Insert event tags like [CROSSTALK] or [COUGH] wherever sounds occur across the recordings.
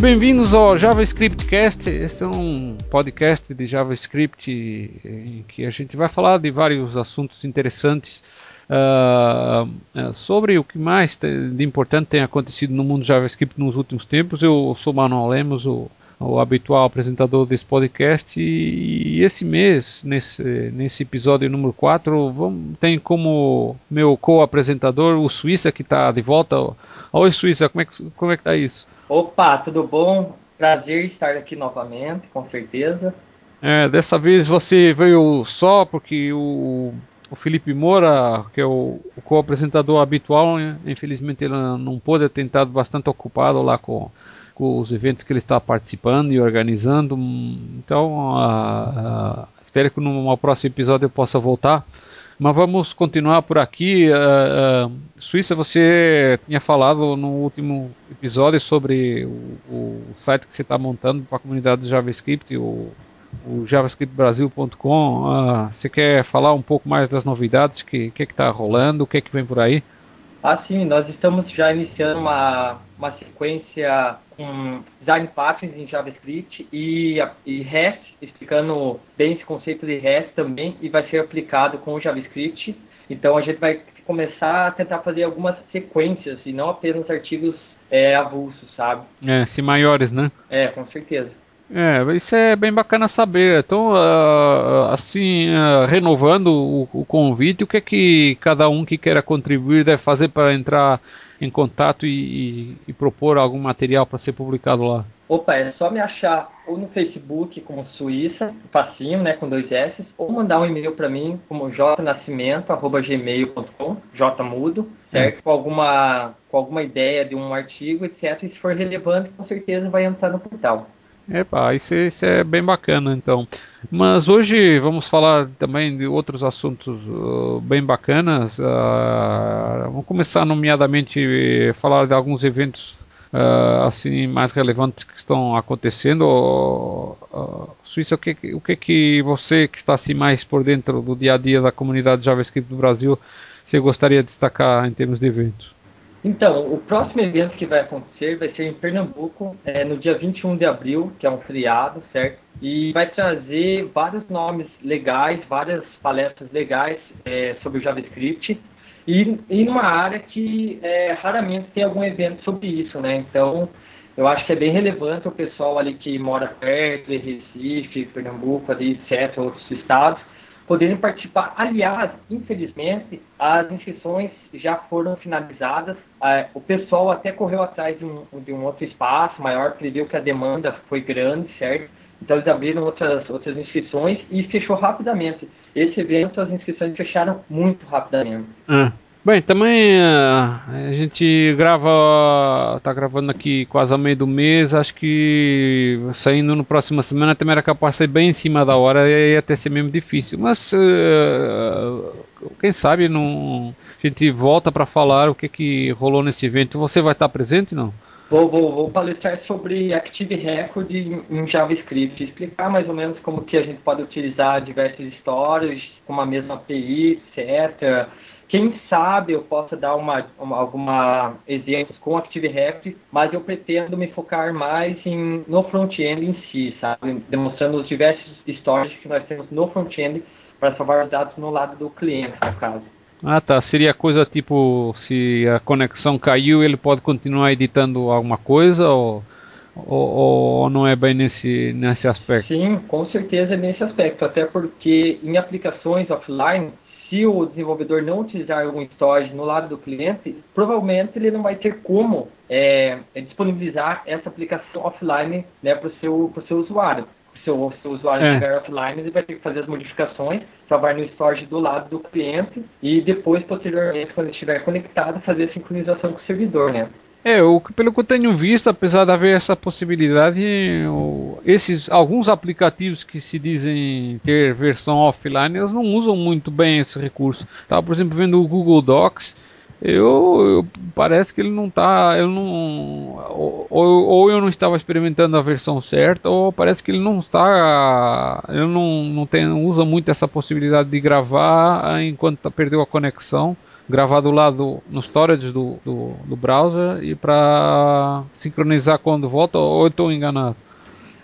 Bem-vindos ao JavaScript Cast. Este é um podcast de JavaScript em que a gente vai falar de vários assuntos interessantes uh, sobre o que mais de importante tem acontecido no mundo JavaScript nos últimos tempos. Eu sou Manuel Lemos, o, o habitual apresentador desse podcast, e, esse mês, nesse, nesse episódio número 4, vamos, tem como meu co-apresentador o Suíça, que está de volta. Oi, Suíça, como é que, como é que tá isso? Opa, tudo bom? Prazer estar aqui novamente, com certeza. É, dessa vez você veio só porque o, o Felipe Moura, que é o, o co-apresentador habitual, né? infelizmente ele não pôde ter estado bastante ocupado lá com, com os eventos que ele está participando e organizando. Então, uh, uh, espero que no próximo episódio eu possa voltar. Mas vamos continuar por aqui. Uh, uh, Suíça, você tinha falado no último episódio sobre o, o site que você está montando para a comunidade do JavaScript, o, o javascriptbrasil.com. Uh, ah, você quer falar um pouco mais das novidades? O que está que que tá rolando? O que, que vem por aí? Ah, sim, nós estamos já iniciando uma, uma sequência com design patterns em JavaScript e, e REST, explicando bem esse conceito de REST também, e vai ser aplicado com o JavaScript. Então a gente vai começar a tentar fazer algumas sequências e não apenas artigos é, avulsos, sabe? É, se maiores, né? É, com certeza. É, isso é bem bacana saber. Então, uh, assim, uh, renovando o, o, convite, o que é que cada um que queira contribuir deve fazer para entrar em contato e, e, e propor algum material para ser publicado lá? Opa, é só me achar ou no Facebook como Suíça, facinho, né, com dois S, ou mandar um e-mail para mim como jnascimento@gmail.com, jmudo, certo? É. Com alguma com alguma ideia de um artigo, etc. E se for relevante, com certeza vai entrar no portal. Epa, isso, isso é bem bacana então. Mas hoje vamos falar também de outros assuntos uh, bem bacanas. Uh, vamos começar nomeadamente a falar de alguns eventos uh, assim mais relevantes que estão acontecendo. Uh, Suíça, o que, o que que você que está assim mais por dentro do dia a dia da comunidade JavaScript do Brasil, você gostaria de destacar em termos de eventos? Então, o próximo evento que vai acontecer vai ser em Pernambuco, é, no dia 21 de abril, que é um feriado, certo? E vai trazer vários nomes legais, várias palestras legais é, sobre o JavaScript e, e numa área que é, raramente tem algum evento sobre isso, né? Então, eu acho que é bem relevante o pessoal ali que mora perto, de Recife, Pernambuco, ali, etc., outros estados, poderem participar. Aliás, infelizmente, as inscrições já foram finalizadas. O pessoal até correu atrás de um, de um outro espaço maior, porque viu que a demanda foi grande, certo? Então eles abriram outras, outras inscrições e fechou rapidamente. Esse evento, as inscrições fecharam muito rapidamente. Ah. Bem, também uh, a gente grava, tá gravando aqui quase a meio do mês, acho que saindo no próxima semana também era capaz de ser bem em cima da hora e até ser mesmo difícil. Mas uh, quem sabe não, a gente volta para falar o que, que rolou nesse evento. Você vai estar presente não? Vou, vou, vou palestrar sobre Active Record em JavaScript, explicar mais ou menos como que a gente pode utilizar diversas histórias, com uma mesma API, etc quem sabe eu possa dar uma, uma alguma exemplos com ActiveReact, mas eu pretendo me focar mais em, no front-end em si, sabe? Demonstrando os diversos stories que nós temos no front-end para salvar os dados no lado do cliente, no caso. Ah tá, seria coisa tipo, se a conexão caiu, ele pode continuar editando alguma coisa ou, ou, ou não é bem nesse, nesse aspecto? Sim, com certeza é nesse aspecto, até porque em aplicações offline se o desenvolvedor não utilizar algum storage no lado do cliente, provavelmente ele não vai ter como é, disponibilizar essa aplicação offline né, para o seu, seu usuário. Se o seu usuário é. estiver offline, ele vai ter que fazer as modificações, salvar no storage do lado do cliente e depois, posteriormente, quando ele estiver conectado, fazer a sincronização com o servidor, né? É, o, pelo que eu tenho visto, apesar de haver essa possibilidade, esses alguns aplicativos que se dizem ter versão offline, eles não usam muito bem esse recurso. Estava, por exemplo, vendo o Google Docs, eu, eu parece que ele não está, eu não, ou, ou, eu não estava experimentando a versão certa, ou parece que ele não está, ele não, não tem, não usa muito essa possibilidade de gravar enquanto perdeu a conexão. Gravar do lado no storage do, do, do browser e para sincronizar quando volta ou eu estou enganado?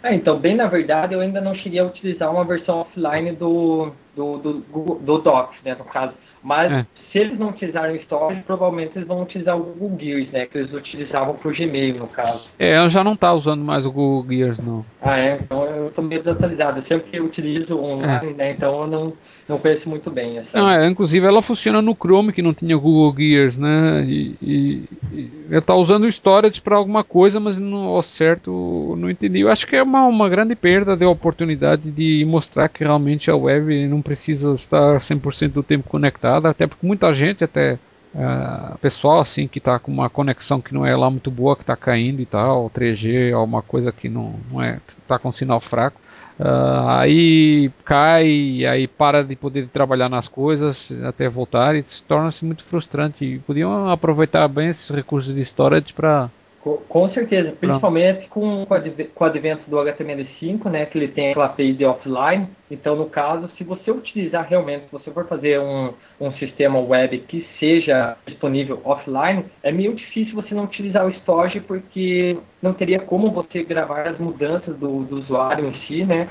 É, então, bem na verdade, eu ainda não cheguei a utilizar uma versão offline do, do, do, do Docs, né, no caso. Mas é. se eles não utilizarem o Storage, provavelmente eles vão utilizar o Google Gears, né? Que eles utilizavam para o Gmail, no caso. É, eu já não tá usando mais o Google Gears, não. Ah, é? Então eu estou meio desatualizado. Eu sempre utilizo online, é. né? Então eu não não conheço muito bem essa. Não, é, inclusive ela funciona no Chrome, que não tinha Google Gears, né? E, e, e ela está usando o Storage para alguma coisa, mas não, ao certo não entendi. Eu acho que é uma, uma grande perda de oportunidade de mostrar que realmente a web não precisa estar 100% do tempo conectada, até porque muita gente, até uh, pessoal assim que está com uma conexão que não é lá muito boa, que está caindo e tal, 3G, alguma coisa que não, não é, está com sinal fraco Uh, aí cai, aí para de poder trabalhar nas coisas até voltar e torna-se muito frustrante. E podiam aproveitar bem esses recursos de storage para com certeza, principalmente com, com o advento do HTML5, né, que ele tem aquela de offline. Então, no caso, se você utilizar realmente, se você for fazer um, um sistema web que seja disponível offline, é meio difícil você não utilizar o storage porque não teria como você gravar as mudanças do, do usuário em si, né,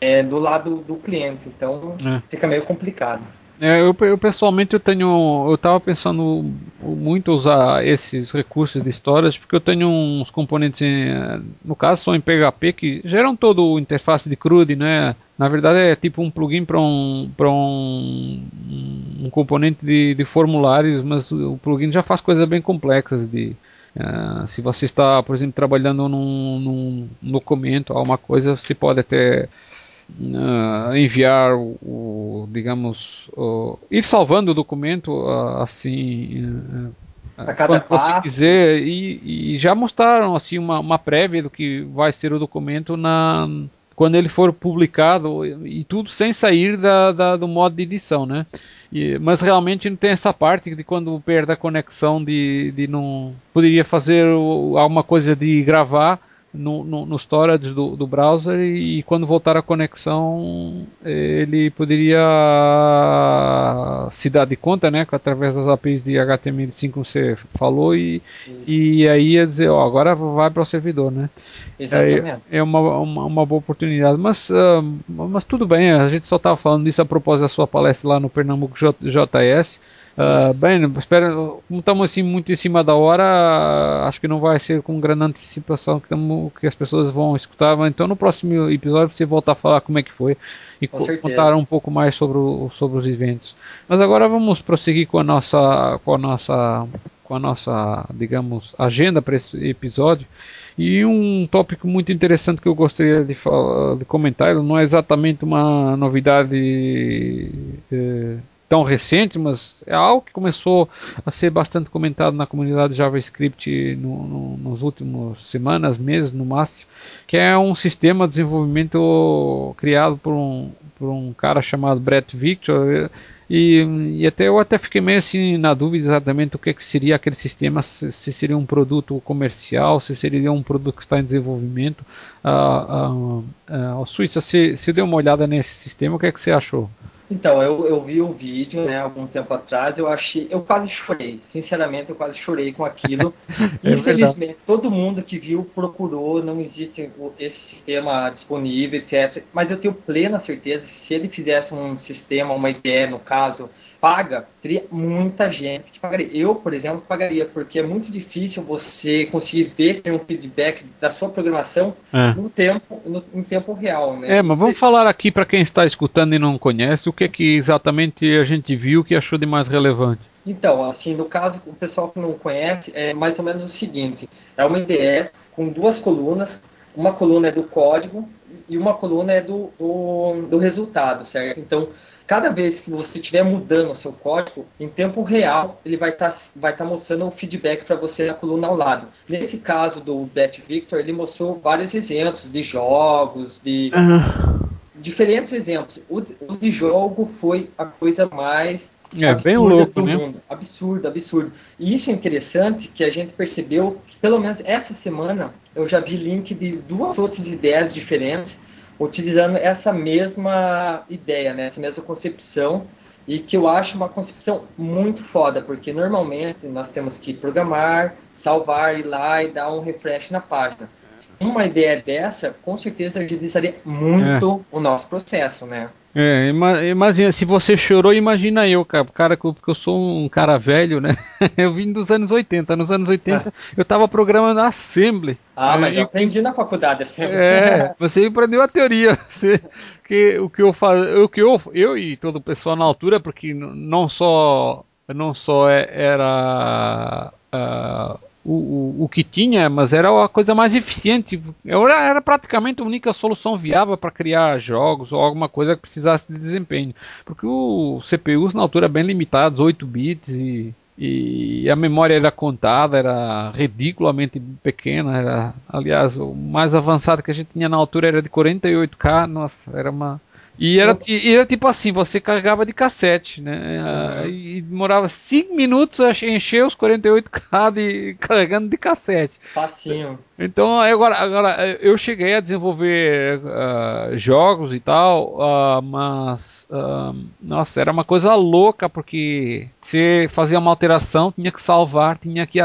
é, do lado do cliente. Então, é. fica meio complicado. É, eu, eu, pessoalmente eu tenho, eu estava pensando muito usar esses recursos de storage porque eu tenho uns componentes, em, no caso são em PHP que geram todo o interface de CRUD, né? Na verdade é tipo um plugin para um para um, um componente de, de, formulários, mas o plugin já faz coisas bem complexas de uh, se você está, por exemplo, trabalhando num, num documento, alguma coisa, você pode até uh, enviar o, o digamos, uh, ir salvando o documento uh, assim quando passo. você quiser e, e, já mostraram assim uma, uma prévia do que vai ser o documento na quando ele for publicado e, e tudo sem sair da, da, do modo de edição, né? E, mas realmente não tem essa parte de quando perde a conexão de, de não poderia fazer alguma coisa de gravar no, no, no storage do, do browser e, e, quando voltar a conexão ele poderia se dar de conta, né, através das APIs de HTML5 que você falou e, e aí ia dizer, ó, agora vai para o servidor, né? Exatamente. É, é uma, uma, uma, boa oportunidade, mas, uh, mas tudo bem, a gente só estava falando disso a propósito da sua palestra lá no Pernambuco JS. Uh, bem, espero, como estamos assim muito em cima da hora, acho que não vai ser com grande antecipação que, tamo, que as pessoas vão escutar. Mas então no próximo episódio você volta a falar como é que foi e co contar um pouco mais sobre, o, sobre os eventos. Mas agora vamos prosseguir com a nossa, com a nossa, com a nossa, digamos, agenda para esse episódio. E um tópico muito interessante que eu gostaria de, falar, de comentar, não é exatamente uma novidade. Eh, tão recente, mas é algo que começou a ser bastante comentado na comunidade JavaScript no, no, nos últimos semanas, meses no máximo, que é um sistema de desenvolvimento criado por um, por um cara chamado Brett Victor. E, e, até eu até fiquei meio assim na dúvida exatamente o que, que seria aquele sistema, se, se, seria um produto comercial, se seria um produto que está em desenvolvimento. Uh, uh, uh, Suíça, se, se deu uma olhada nesse sistema, o que, é que você achou? Então, eu, eu vi o vídeo, né, algum tempo atrás, eu achei, eu quase chorei, sinceramente, eu quase chorei com aquilo. [LAUGHS] é Infelizmente, verdade. todo mundo que viu procurou, não existe esse sistema disponível, etc. Mas eu tenho plena certeza que se ele fizesse um sistema, uma IDE, no caso, paga, teria muita gente que pagaria. Eu, por exemplo, pagaria, porque é muito difícil você conseguir ver ter um feedback da sua programação é. no tempo, no, em tempo real. Né? É, mas vamos falar aqui para quem está escutando e não conhece, o que é que exatamente a gente viu que achou de mais relevante. Então, assim, no caso, o pessoal que não conhece, é mais ou menos o seguinte: é uma IDE com duas colunas, uma coluna é do código e uma coluna é do, do, do resultado, certo? Então, cada vez que você estiver mudando o seu código, em tempo real, ele vai estar tá, vai tá mostrando o feedback para você na coluna ao lado. Nesse caso do Bet Victor, ele mostrou vários exemplos de jogos, de uhum. diferentes exemplos. O, o, de jogo foi a coisa mais é, bem louco, do né? mundo. Absurdo, absurdo. E isso é interessante que a gente percebeu que pelo menos essa semana eu já vi link de duas outras ideias diferentes utilizando essa mesma ideia, né, essa mesma concepção e que eu acho uma concepção muito foda, porque normalmente nós temos que programar, salvar, ir lá e dar um refresh na página. Uma ideia dessa, com certeza agilizaria muito é. o nosso processo, né? É, imagina, se você chorou, imagina eu, cara, cara, porque eu sou um cara velho, né? [LAUGHS] Eu vim dos anos 80. Nos anos 80 ah. eu tava programando Assembly. Ah, mas é, eu aprendi na faculdade Assembly. É, você aprendeu a teoria. [LAUGHS] Você, que, o que eu faz, o que eu, eu e todo o pessoal na altura, porque não só não só é, era uh, o, o, que tinha, mas era a coisa mais eficiente. Era, era praticamente a única solução viável para criar jogos ou alguma coisa que precisasse de desempenho. Porque o CPUs na altura bem limitados, 8 bits e, e a memória era contada, era ridiculamente pequena. Era, aliás, o mais avançado que a gente tinha na altura era de 48K. Nossa, era uma e era, e era tipo assim, você carregava de cassete, né? Uhum. E demorava 5 minutos a encher os 48K de, [LAUGHS] carregando de cassete. Facinho. Então, agora, agora eu cheguei a desenvolver uh, jogos e tal, uh, mas uh, nossa, era uma coisa louca porque você fazia uma alteração, tinha que salvar, tinha que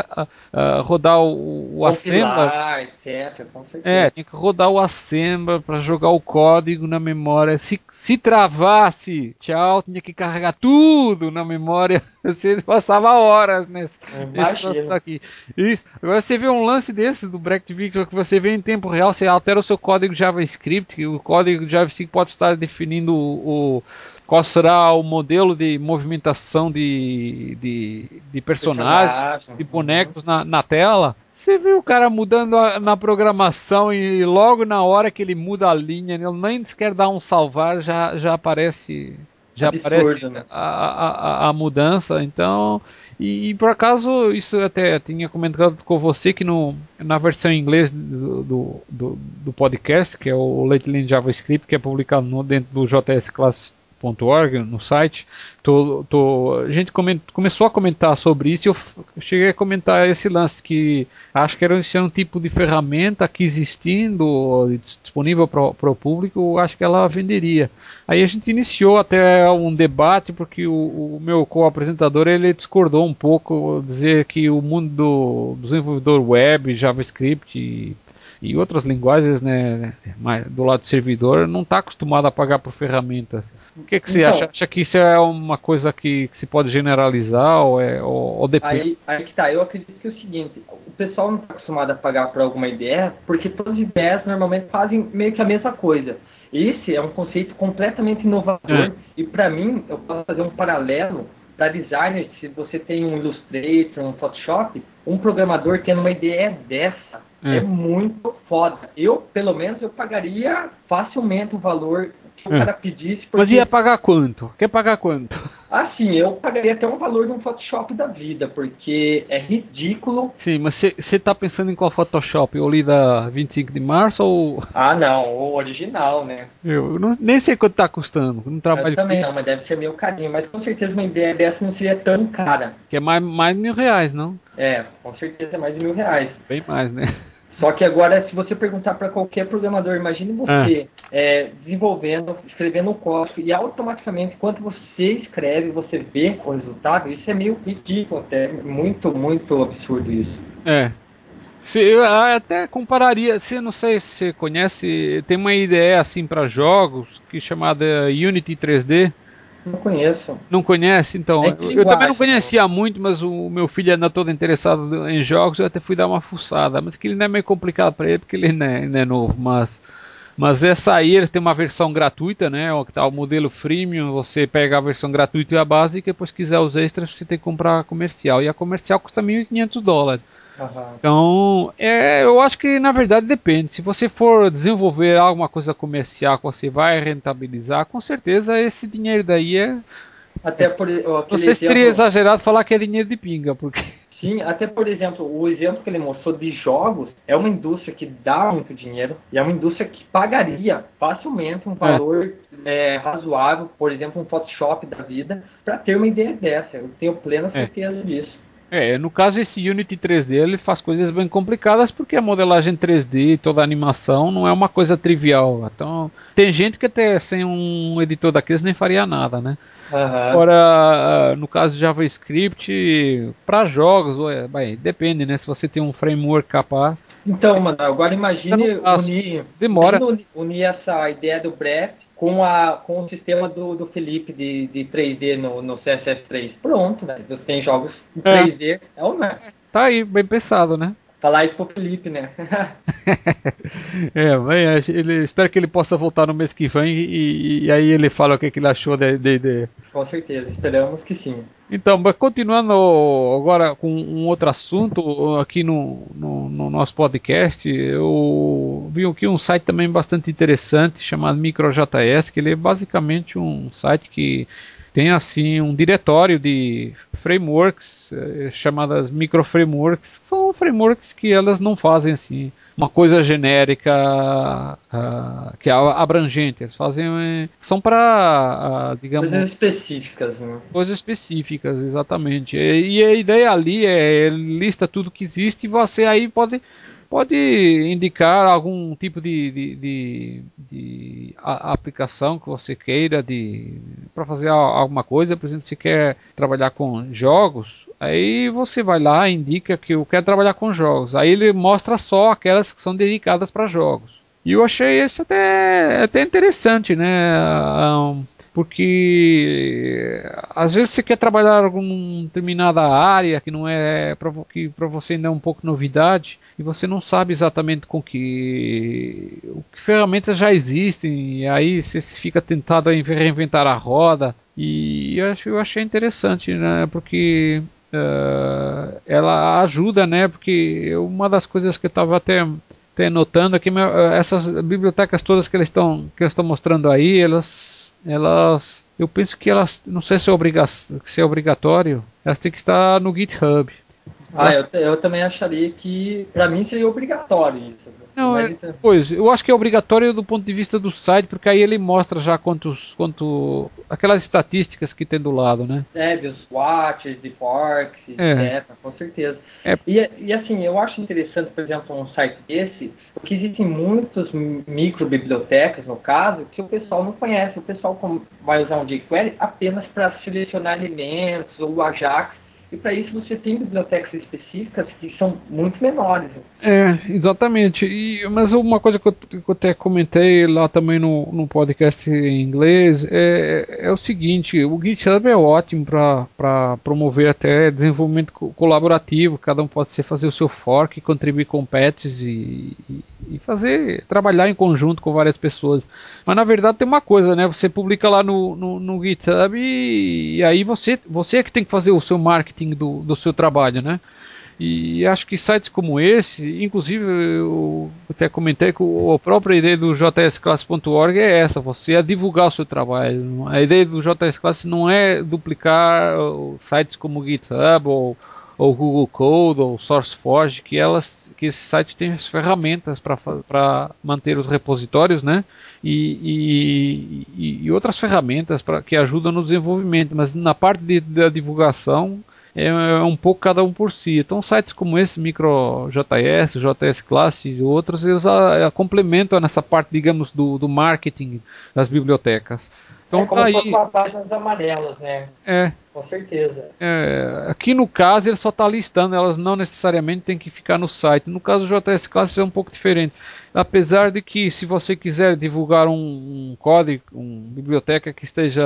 rodar o, o assembler. etc. Com certeza. É, tinha que rodar o assembler para jogar o código na memória. Se, se travasse, tchau, tinha que carregar tudo na memória. [LAUGHS] Você passava horas nesse, nesse troço aqui. Isso. Agora você vê um lance desses do Break Victor que você vê em tempo real, você altera o seu código JavaScript, o código JavaScript pode estar definindo o, o qual será o modelo de movimentação de, de, de personagens, de bonecos na, na tela. Você vê o cara mudando a, na programação e logo na hora que ele muda a linha, ele nem sequer dá um salvar, já, já aparece já Absurdo, aparece né? a, a, a, mudança. Então, e, e, por acaso, isso até tinha comentado com você que no, na versão em inglês do, do, do, do podcast, que é o Lately JavaScript, que é publicado no, dentro do JS Class .org no site. Tô, tô, a gente coment, começou a comentar sobre isso e eu, cheguei a comentar esse lance que acho que era é um tipo de ferramenta que existindo disponível para o público, acho que ela venderia. Aí a gente iniciou até um debate porque o, o meu co-apresentador ele discordou um pouco, dizer que o mundo do desenvolvedor web, JavaScript e e outras linguagens, né, do lado do servidor, não está acostumado a pagar por ferramentas. O que, que você então, acha? Acha que isso é uma coisa que, que se pode generalizar ou, é, ou, ou depende? Aí, aí que tá, eu acredito que é o seguinte, o pessoal não está acostumado a pagar por alguma ideia, porque todas as ideias normalmente fazem meio que a mesma coisa. Esse é um conceito completamente inovador é. e para mim eu posso fazer um paralelo para designer, se você tem um Illustrator, um Photoshop, um programador tendo uma ideia dessa é. é muito foda. Eu, pelo menos, eu pagaria facilmente o valor que o é. cara pedisse. Porque... Mas ia pagar quanto? Quer pagar quanto? Assim, eu pagaria até um valor de um Photoshop da vida, porque é ridículo. Sim, mas você está pensando em qual Photoshop? O ali da 25 de março ou. Ah, não, o original, né? Eu não, nem sei quanto está custando. Não trabalho eu também não, mas deve ser meio carinho. Mas com certeza uma ideia dessa não seria tão cara. Que é mais, mais de mil reais, não? É, com certeza é mais de mil reais. Bem mais, né? Só que agora, se você perguntar para qualquer programador, imagine você ah. é, desenvolvendo, escrevendo um código e automaticamente, enquanto você escreve, você vê o resultado, isso é meio ridículo, até muito, muito absurdo isso. É. Se, eu até compararia, se não sei se você conhece, tem uma ideia assim para jogos que é chamada Unity 3D não conheço. Não conhece? Então, é eu, eu também não conhecia muito, mas o meu filho anda todo interessado em jogos, eu até fui dar uma fuçada, mas que ele não é meio complicado para ele, porque ele não é, não é novo, mas... Mas essa aí eles têm uma versão gratuita, né? O que tá o modelo freemium, você pega a versão gratuita e a básica, e depois quiser os extras, você tem que comprar a comercial. E a comercial custa 1.500 dólares. Uhum. Então, é, eu acho que na verdade depende. Se você for desenvolver alguma coisa comercial que você vai rentabilizar, com certeza esse dinheiro daí é. Até por, Não sei se seria exagerado falar que é dinheiro de pinga, porque. Sim, até por exemplo, o exemplo que ele mostrou de jogos é uma indústria que dá muito dinheiro e é uma indústria que pagaria facilmente um valor é. É, razoável, por exemplo, um Photoshop da vida, para ter uma ideia dessa. Eu tenho plena é. certeza é. disso. É, no caso esse Unity 3D ele faz coisas bem complicadas porque a modelagem 3D e toda a animação não é uma coisa trivial. Então tem gente que até sem um editor daqueles nem faria nada, né? Uhum. Agora, no caso de JavaScript, para jogos, bem, depende, né? Se você tem um framework capaz. Então, mano, agora imagine unir, Demora. unir essa ideia do Breath com, a, com o sistema do, do Felipe de, de 3D no, no CSS3. Pronto, né? Você tem jogos em 3D, é, é o né? Tá aí, bem pensado, né? Falar isso pro Felipe, né? [LAUGHS] é, mas ele, espero que ele possa voltar no mês que vem e, e aí ele fala o que, que ele achou da ideia. Com certeza, esperamos que sim. Então, continuando agora com um outro assunto aqui no, no, no, nosso podcast, eu vi aqui um site também bastante interessante chamado MicroJS, que ele é basicamente um site que tem assim um diretório de frameworks eh, chamadas microframeworks, que são frameworks que elas não fazem assim uma coisa genérica uh, que é abrangente, eles fazem eh, são para uh, digamos coisas específicas, né? Coisas específicas, exatamente. E, e a ideia ali é lista tudo que existe e você aí pode pode indicar algum tipo de, de, de, de aplicação que você queira de para fazer alguma coisa, por exemplo, se quer trabalhar com jogos, aí você vai lá e indica que eu quero trabalhar com jogos. Aí ele mostra só aquelas que são dedicadas para jogos. E eu achei isso até, até interessante, né? Um, porque às vezes você quer trabalhar alguma determinada área que não é que para você ainda é um pouco novidade e você não sabe exatamente com que, que ferramentas já existem e aí você fica tentado a reinventar a roda e eu, eu achei interessante, né? Porque uh, ela ajuda, né? Porque uma das coisas que eu estava até até notando aqui essas bibliotecas todas que eles estão que estão mostrando aí, elas elas, eu penso que elas, não sei se é, obriga se é obrigatório, elas têm que estar no GitHub. Ah, eu, eu também acharia que, para mim, seria obrigatório isso. Não, é, pois, eu acho que é obrigatório do ponto de vista do site, porque aí ele mostra já quantos, quanto aquelas estatísticas que tem do lado, né? É, dos watches, de forks, é. etc, com certeza. É. E, e assim, eu acho interessante, por exemplo, um site desse, porque existem muitas micro bibliotecas, no caso, que o pessoal não conhece. O pessoal vai usar um jQuery apenas para selecionar elementos ou o Ajax e para isso você tem bibliotecas específicas que são muito menores. É, exatamente. E, mas uma coisa que eu, que eu até comentei lá também no, no podcast em inglês é, é o seguinte: o GitHub é ótimo para promover até desenvolvimento colaborativo. Cada um pode ser fazer o seu fork, contribuir com patches e, e, e fazer trabalhar em conjunto com várias pessoas. Mas na verdade tem uma coisa, né? Você publica lá no, no, no GitHub e, e aí você, você é que tem que fazer o seu marketing marketing do, do seu trabalho, né? E acho que sites como esse, inclusive eu até comentei que a própria ideia do jsclass.org é essa, você é divulgar o seu trabalho. A ideia do JSClass não é duplicar sites como GitHub ou, ou Google Code ou SourceForge, que elas que esses sites têm as ferramentas para manter os repositórios, né? E, e, e outras ferramentas para que ajudam no desenvolvimento, mas na parte de, da divulgação é, é um pouco cada um por si. Então sites como esse, MicroJS, JS Class e outros, eles a, a complementam nessa parte, digamos, do, do marketing das bibliotecas. Então, é como tá aí. as páginas amarelas, né? É. Com certeza. É, aqui no caso ele só está listando, elas não necessariamente têm que ficar no site. No caso do JS Class é um pouco diferente. Apesar de que se você quiser divulgar um, um código, uma biblioteca que esteja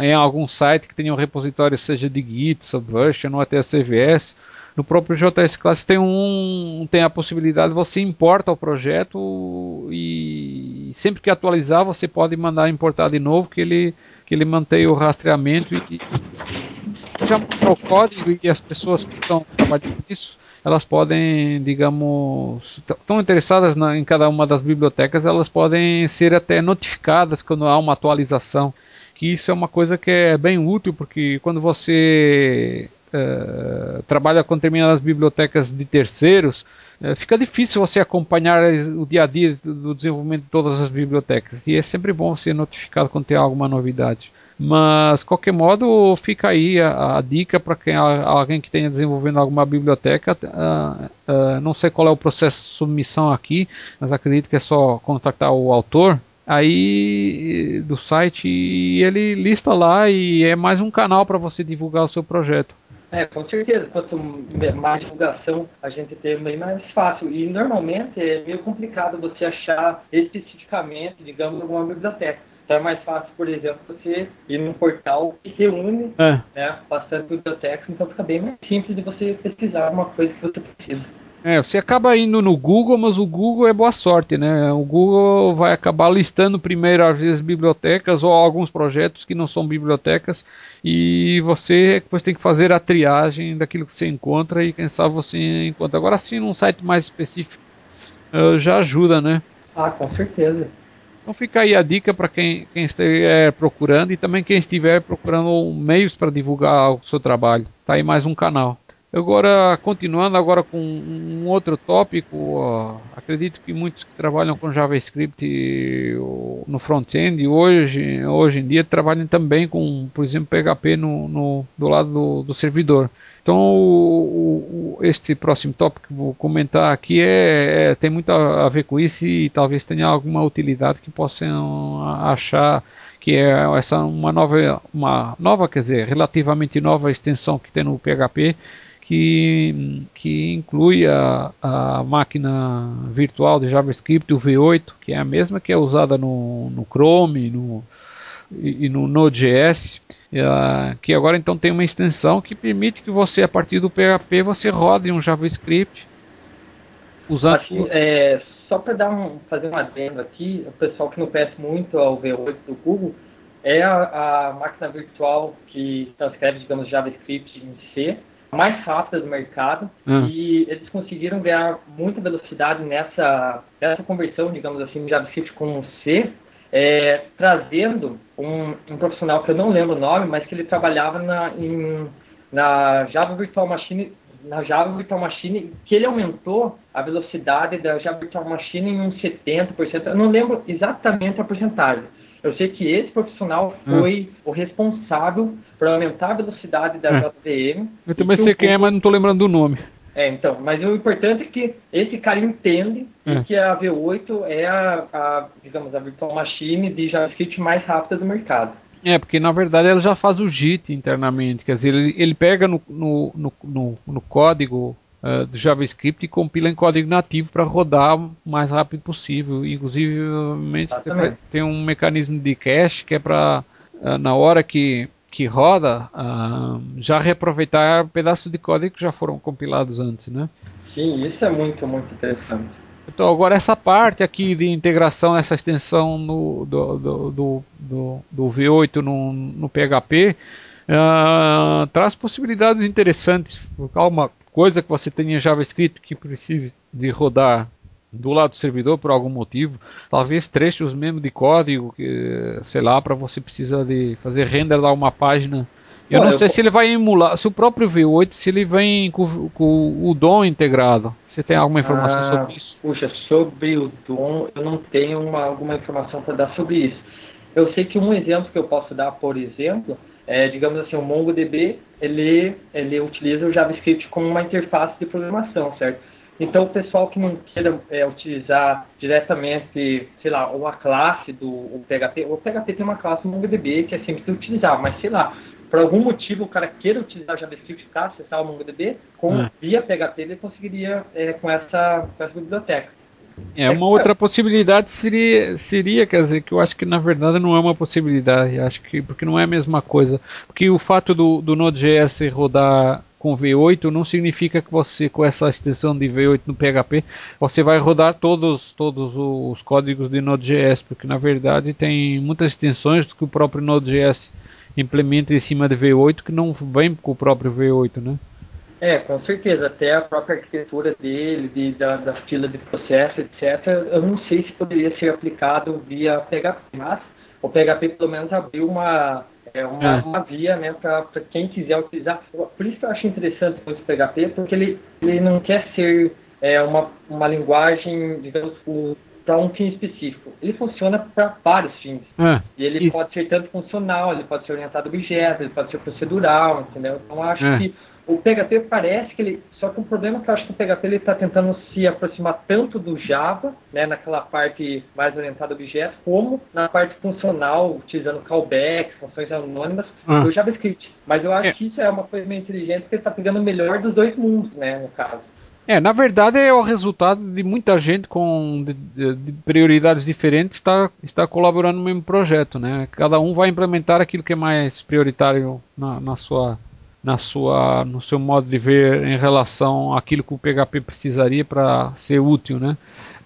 em algum site que tenha um repositório, seja de Git, Subversion ou até CVS, no próprio JS Class tem um tem a possibilidade você importa o projeto e sempre que atualizar você pode mandar importar de novo que ele que ele mantém o rastreamento e, e já mostrou o código e as pessoas que estão trabalhando nisso elas podem, digamos, estão interessadas na, em cada uma das bibliotecas, elas podem ser até notificadas quando há uma atualização. Que isso é uma coisa que é bem útil, porque quando você uh, trabalha com determinadas bibliotecas de terceiros, uh, fica difícil você acompanhar o dia a dia do desenvolvimento de todas as bibliotecas. E é sempre bom ser notificado quando tem alguma novidade. Mas, qualquer modo, fica aí a, a dica para quem alguém que tenha desenvolvendo alguma biblioteca. Uh, uh, não sei qual é o processo de submissão aqui, mas acredito que é só contactar o autor aí do site e ele lista lá e é mais um canal para você divulgar o seu projeto. É, com certeza. Quanto mais divulgação a gente tem, mais fácil. E normalmente é meio complicado você achar especificamente, digamos, alguma biblioteca. Então é mais fácil, por exemplo, você ir num portal que reúne é. né, bastante bibliotecas, então fica bem mais simples de você pesquisar uma coisa que você precisa. É, você acaba indo no Google, mas o Google é boa sorte, né? O Google vai acabar listando primeiro às vezes bibliotecas ou alguns projetos que não são bibliotecas e você depois tem que fazer a triagem daquilo que você encontra e quem sabe você encontra. Agora sim, num site mais específico uh, já ajuda, né? Ah, com certeza. Então fica aí a dica para quem, quem estiver procurando e também quem estiver procurando meios para divulgar o seu trabalho. Tá aí mais um canal. Agora, continuando agora com um outro tópico, acredito que muitos que trabalham com JavaScript no front-end hoje, hoje em dia trabalham também com, por exemplo, PHP no, no do lado do, do servidor. Então, o, o, este próximo tópico que vou comentar aqui é, é, tem muito a, ver com isso e talvez tenha alguma utilidade que possam achar que é essa uma nova, uma nova, quer dizer, relativamente nova extensão que tem no PHP que, que inclui a, a máquina virtual de JavaScript, o V8, que é a mesma que é usada no, no Chrome no, e, e no Node.js, uh, que agora então tem uma extensão que permite que você, a partir do PHP, você rode um JavaScript usando... Assim, é, só para um, fazer um adendo aqui, o pessoal que não conhece muito ao V8 do Google, é a, a máquina virtual que transcreve, digamos, JavaScript em C, mais rápida do mercado uhum. e eles conseguiram ganhar muita velocidade nessa, nessa conversão, digamos assim, de JavaScript com C, é, trazendo um, um, profissional que eu não lembro o nome, mas que ele trabalhava na, em, na Java Virtual Machine na Java Virtual Machine, que ele aumentou a velocidade da Java Virtual Machine em uns 70%. Eu não lembro exatamente a porcentagem, eu sei que esse profissional hum. foi hum. o responsável por aumentar a velocidade da é. JVM. Eu também sei quem é, mas não estou lembrando do nome. É, então, mas o importante é que esse cara entende é. que a V8 é a, a, digamos, a virtual machine de JavaScript mais rápida do mercado. É, porque na verdade ela já faz o JIT internamente, quer dizer, ele, ele pega no, no, no, no código uh, do JavaScript e compila em código nativo para rodar o mais rápido possível. Inclusive, tem, tem um mecanismo de cache que é para, uh, na hora que, que roda, uh, já reaproveitar pedaços de código que já foram compilados antes. Né? Sim, isso é muito, muito interessante. Então, agora essa parte aqui de integração, essa extensão no, do, do, do, do, do V8 no, no PHP, uh, traz possibilidades interessantes. Calma, coisa que você tenha JavaScript que precise de rodar do lado do servidor por algum motivo, talvez trechos mesmo de código, que, sei lá, para você precisar de fazer render lá uma página. Eu não sei se ele vai emular, se o próprio V8, se ele vem com, com o DOM integrado. Você tem alguma informação ah, sobre isso? Puxa, sobre o DOM, eu não tenho uma, alguma informação para dar sobre isso. Eu sei que um exemplo que eu posso dar, por exemplo, é, digamos assim, o MongoDB, ele, ele utiliza o JavaScript como uma interface de programação, certo? Então, o pessoal que não queira é, utilizar diretamente, sei lá, uma classe do PHP, o PHP tem uma classe no MongoDB que é simples de utilizar, mas sei lá, por algum motivo o cara queira utilizar o JavaScript para acessar o MongoDB, com, hum. via PHP ele conseguiria é, com, essa, com essa biblioteca. É, uma outra possibilidade seria, seria, quer dizer, que eu acho que na verdade não é uma possibilidade, acho que porque não é a mesma coisa. Porque o fato do, do Node.js rodar com V8 não significa que você, com essa extensão de V8 no PHP, você vai rodar todos, todos os códigos de Node.js, porque na verdade tem muitas extensões que o próprio Node.js implementa em cima de V8 que não vem com o próprio V8, né? É, com certeza. Até a própria arquitetura dele, de, da, da fila de processo, etc., eu não sei se poderia ser aplicado via PHP, mas o PHP pelo menos abriu uma, é, uma, é. uma via né, para quem quiser utilizar. Por isso que eu acho interessante muito o PHP, porque ele, ele não quer ser é, uma, uma linguagem, digamos, para um fim específico. Ele funciona para vários fins. É, E ele isso. pode ser tanto funcional, ele pode ser orientado a objeto, ele pode ser procedural, entendeu? Então eu acho É. que o PHP parece que ele. Só que o problema é que eu acho que o PHP ele está tentando se aproximar tanto do Java, né, naquela parte mais orientada a objetos, como na parte funcional, utilizando callbacks, funções anônimas, Ah. do JavaScript. Mas eu acho É. que isso é uma coisa meio inteligente, porque ele está pegando o melhor dos dois mundos, né, no caso. É, na verdade é o resultado de muita gente com de, de- de prioridades diferentes estar está colaborando no mesmo projeto, né? Cada um vai implementar aquilo que é mais prioritário na, na sua na sua no seu modo de ver em relação àquilo que o PHP precisaria para ser útil, né?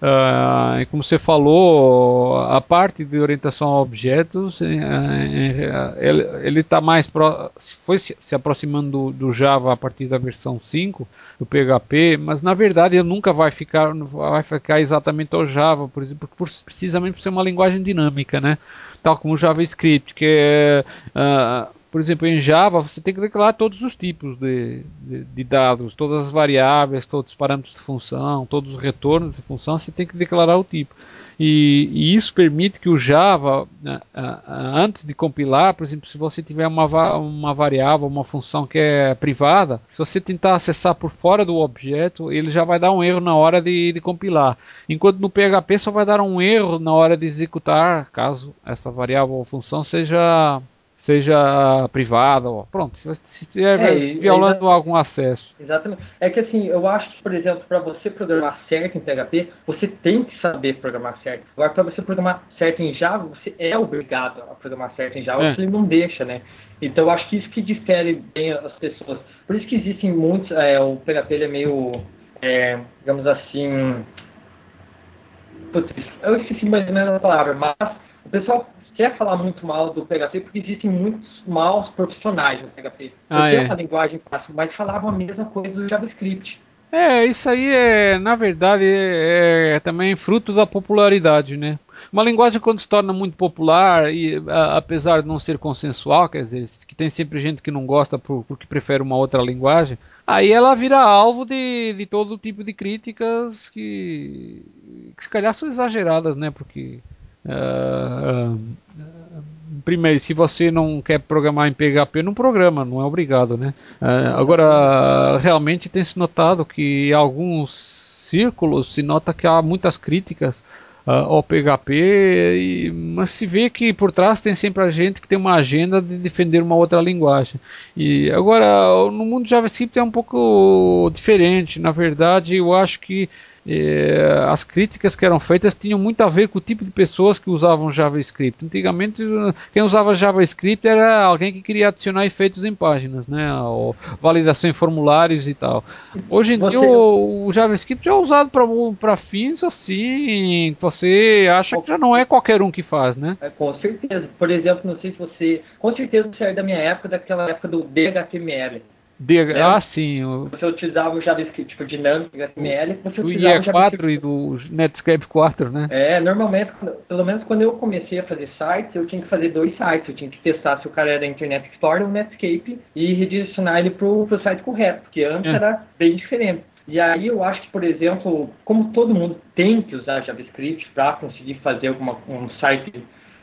Ah, e como você falou, a parte de orientação a objetos, eh, ele está mais pro, foi se, se aproximando do, do Java a partir da versão 5 do PHP, mas na verdade ele nunca vai ficar vai ficar exatamente ao Java, por exemplo, por, precisamente por ser uma linguagem dinâmica, né? Tal como o JavaScript, que é ah, por exemplo, em Java você tem que declarar todos os tipos de, de, de dados, todas as variáveis, todos os parâmetros de função, todos os retornos de função, você tem que declarar o tipo. E, e isso permite que o Java, ah, antes de compilar, por exemplo, se você tiver uma, uma variável, uma função que é privada, se você tentar acessar por fora do objeto, ele já vai dar um erro na hora de, de compilar. Enquanto no PHP só vai dar um erro na hora de executar, caso essa variável ou função seja seja privada, ó. pronto, se estiver É, violando algum acesso. Exatamente. É que assim, eu acho que, por exemplo, para você programar certo em PHP, você tem que saber programar certo. Agora, para você programar certo em Java, você é obrigado a programar certo em Java, É. ele não deixa, né? Então, eu acho que isso que difere bem as pessoas. Por isso que existem muitos. é, o PHP ele é meio, é, digamos assim. Putz, eu esqueci mais ou menos a palavra, mas o pessoal quer falar muito mal do PHP porque existem muitos maus profissionais no PHP. Ah, é. é uma linguagem fácil, mas falavam a mesma coisa do JavaScript. É, isso aí é, na verdade, é, é também fruto da popularidade, né? Uma linguagem quando se torna muito popular e a- apesar de não ser consensual, quer dizer, que tem sempre gente que não gosta por- porque prefere uma outra linguagem, aí ela vira alvo de, de todo tipo de críticas que, que se calhar são exageradas, né? Porque ah, ah, primeiro, se você não quer programar em PHP, não programa, não é obrigado, né? Ah, agora, realmente tem se notado que alguns círculos se nota que há muitas críticas ao PHP, e- mas se vê que por trás tem sempre a gente que tem uma agenda de defender uma outra linguagem. E agora, no mundo JavaScript é um pouco diferente. Na verdade, eu acho que as críticas que eram feitas tinham muito a ver com o tipo de pessoas que usavam JavaScript. Antigamente, quem usava JavaScript era alguém que queria adicionar efeitos em páginas, né? Ou validação em formulários e tal. Hoje em Você- dia, o, o JavaScript é usado para fins assim, você acha que já não é qualquer um que faz, né? É, com certeza. Por exemplo, não sei se você. Com certeza você é da minha época, daquela época do DHTML. De, É. Ah, sim, o, Você utilizava o JavaScript, tipo, dinâmico HTML, você do utilizava o IE4 JavaScript. e do Netscape 4, né? É, normalmente, pelo menos quando eu comecei a fazer sites, eu tinha que fazer dois sites. Eu tinha que testar se o cara era Internet Explorer ou Netscape e redirecionar ele pro, pro site correto, porque antes É. era bem diferente. E aí eu acho que, por exemplo, como todo mundo tem que usar JavaScript para conseguir fazer alguma, um site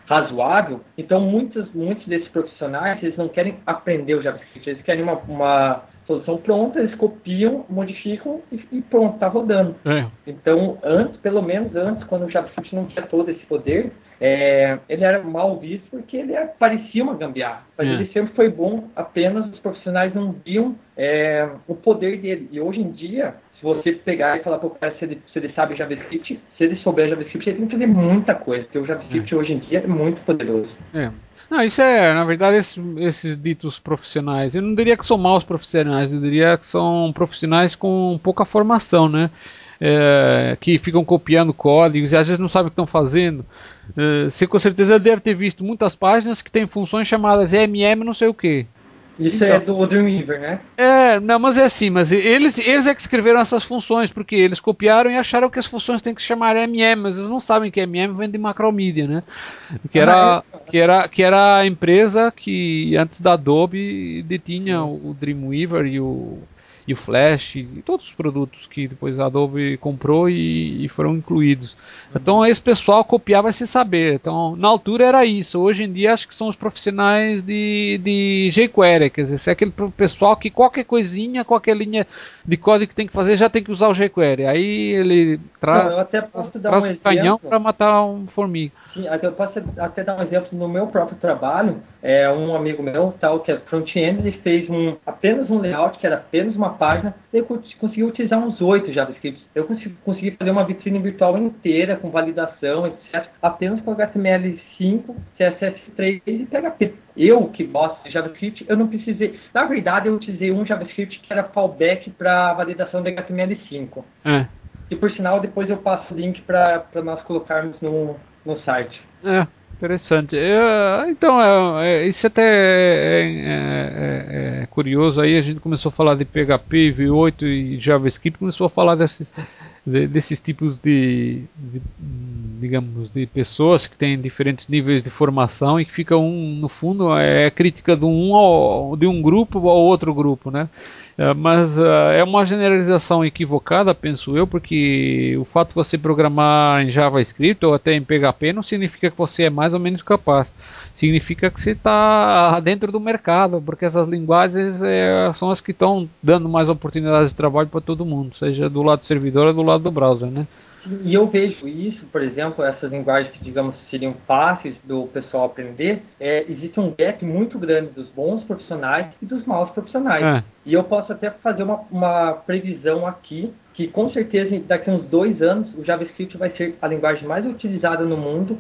razoável, então muitos, muitos desses profissionais eles não querem aprender o JavaScript, eles querem uma, uma solução pronta, eles copiam, modificam e, e pronto, está rodando. É. Então, antes, pelo menos antes, quando o JavaScript não tinha todo esse poder, é, ele era mal visto porque ele era- parecia uma gambiarra. Mas É. ele sempre foi bom, apenas os profissionais não viam é, o poder dele. E hoje em dia, se você pegar e falar para o cara se ele, se ele sabe JavaScript, se ele souber JavaScript, ele tem que fazer muita coisa, porque o JavaScript hoje em dia é muito poderoso. É. Não, isso é, na verdade, esses, esses ditos profissionais. Eu não diria que são maus profissionais, eu diria que são profissionais com pouca formação, né? É, que ficam copiando códigos e às vezes não sabem o que estão fazendo. É, você com certeza deve ter visto muitas páginas que têm funções chamadas MM não sei o que. Isso Então. é do Dreamweaver, né? É, não, mas é assim, mas eles, eles é que escreveram essas funções, porque eles copiaram e acharam que as funções têm que se chamar MM, mas eles não sabem que MM vem de Macromedia, né? Que era, Ah, que era, que era a empresa que antes da Adobe detinha o Dreamweaver e o, e o Flash e todos os produtos que depois a Adobe comprou e, e foram incluídos. Então esse pessoal copiava sem saber. Então na altura era isso. Hoje em dia acho que são os profissionais de, de jQuery, quer dizer, é aquele pessoal que qualquer coisinha, qualquer linha de código que tem que fazer já tem que usar o jQuery. Aí ele tra traz, traz um, um canhão para matar um formiga. Sim, eu posso até dar um exemplo no meu próprio trabalho. É um amigo meu, tal, que é front-end, ele fez um, apenas um layout, que era apenas uma página, ele conseguiu utilizar uns oito JavaScripts. Eu consegui, consegui, fazer uma vitrine virtual inteira, com validação, etc., apenas com HTML5, CSS3 e PHP. Eu, que gosto de JavaScript, eu não precisei. Na verdade, eu utilizei um JavaScript que era fallback para validação do HTML5. É. E por sinal, depois eu passo o link para nós colocarmos no, no site. É, interessante. É, então, é, é, isso até é, é, é, curioso. Aí a gente começou a falar de PHP, V8 e JavaScript, começou a falar desses, de, desses tipos de, de, digamos, de pessoas que têm diferentes níveis de formação e que ficam, um, no fundo, é crítica de um, ao, de um grupo ao outro grupo, né? É, mas uh, é uma generalização equivocada, penso eu, porque o fato de você programar em JavaScript ou até em PHP não significa que você é mais ou menos capaz. Significa que você está dentro do mercado, porque essas linguagens é, são as que estão dando mais oportunidades de trabalho para todo mundo, seja do lado do servidor ou do lado do browser, né? E eu vejo isso, por exemplo, essas linguagens que, digamos, seriam fáceis do pessoal aprender, é, existe um gap muito grande dos bons profissionais e dos maus profissionais. É. E eu posso até fazer uma, uma previsão aqui, que com certeza daqui a uns dois anos o JavaScript vai ser a linguagem mais utilizada no mundo,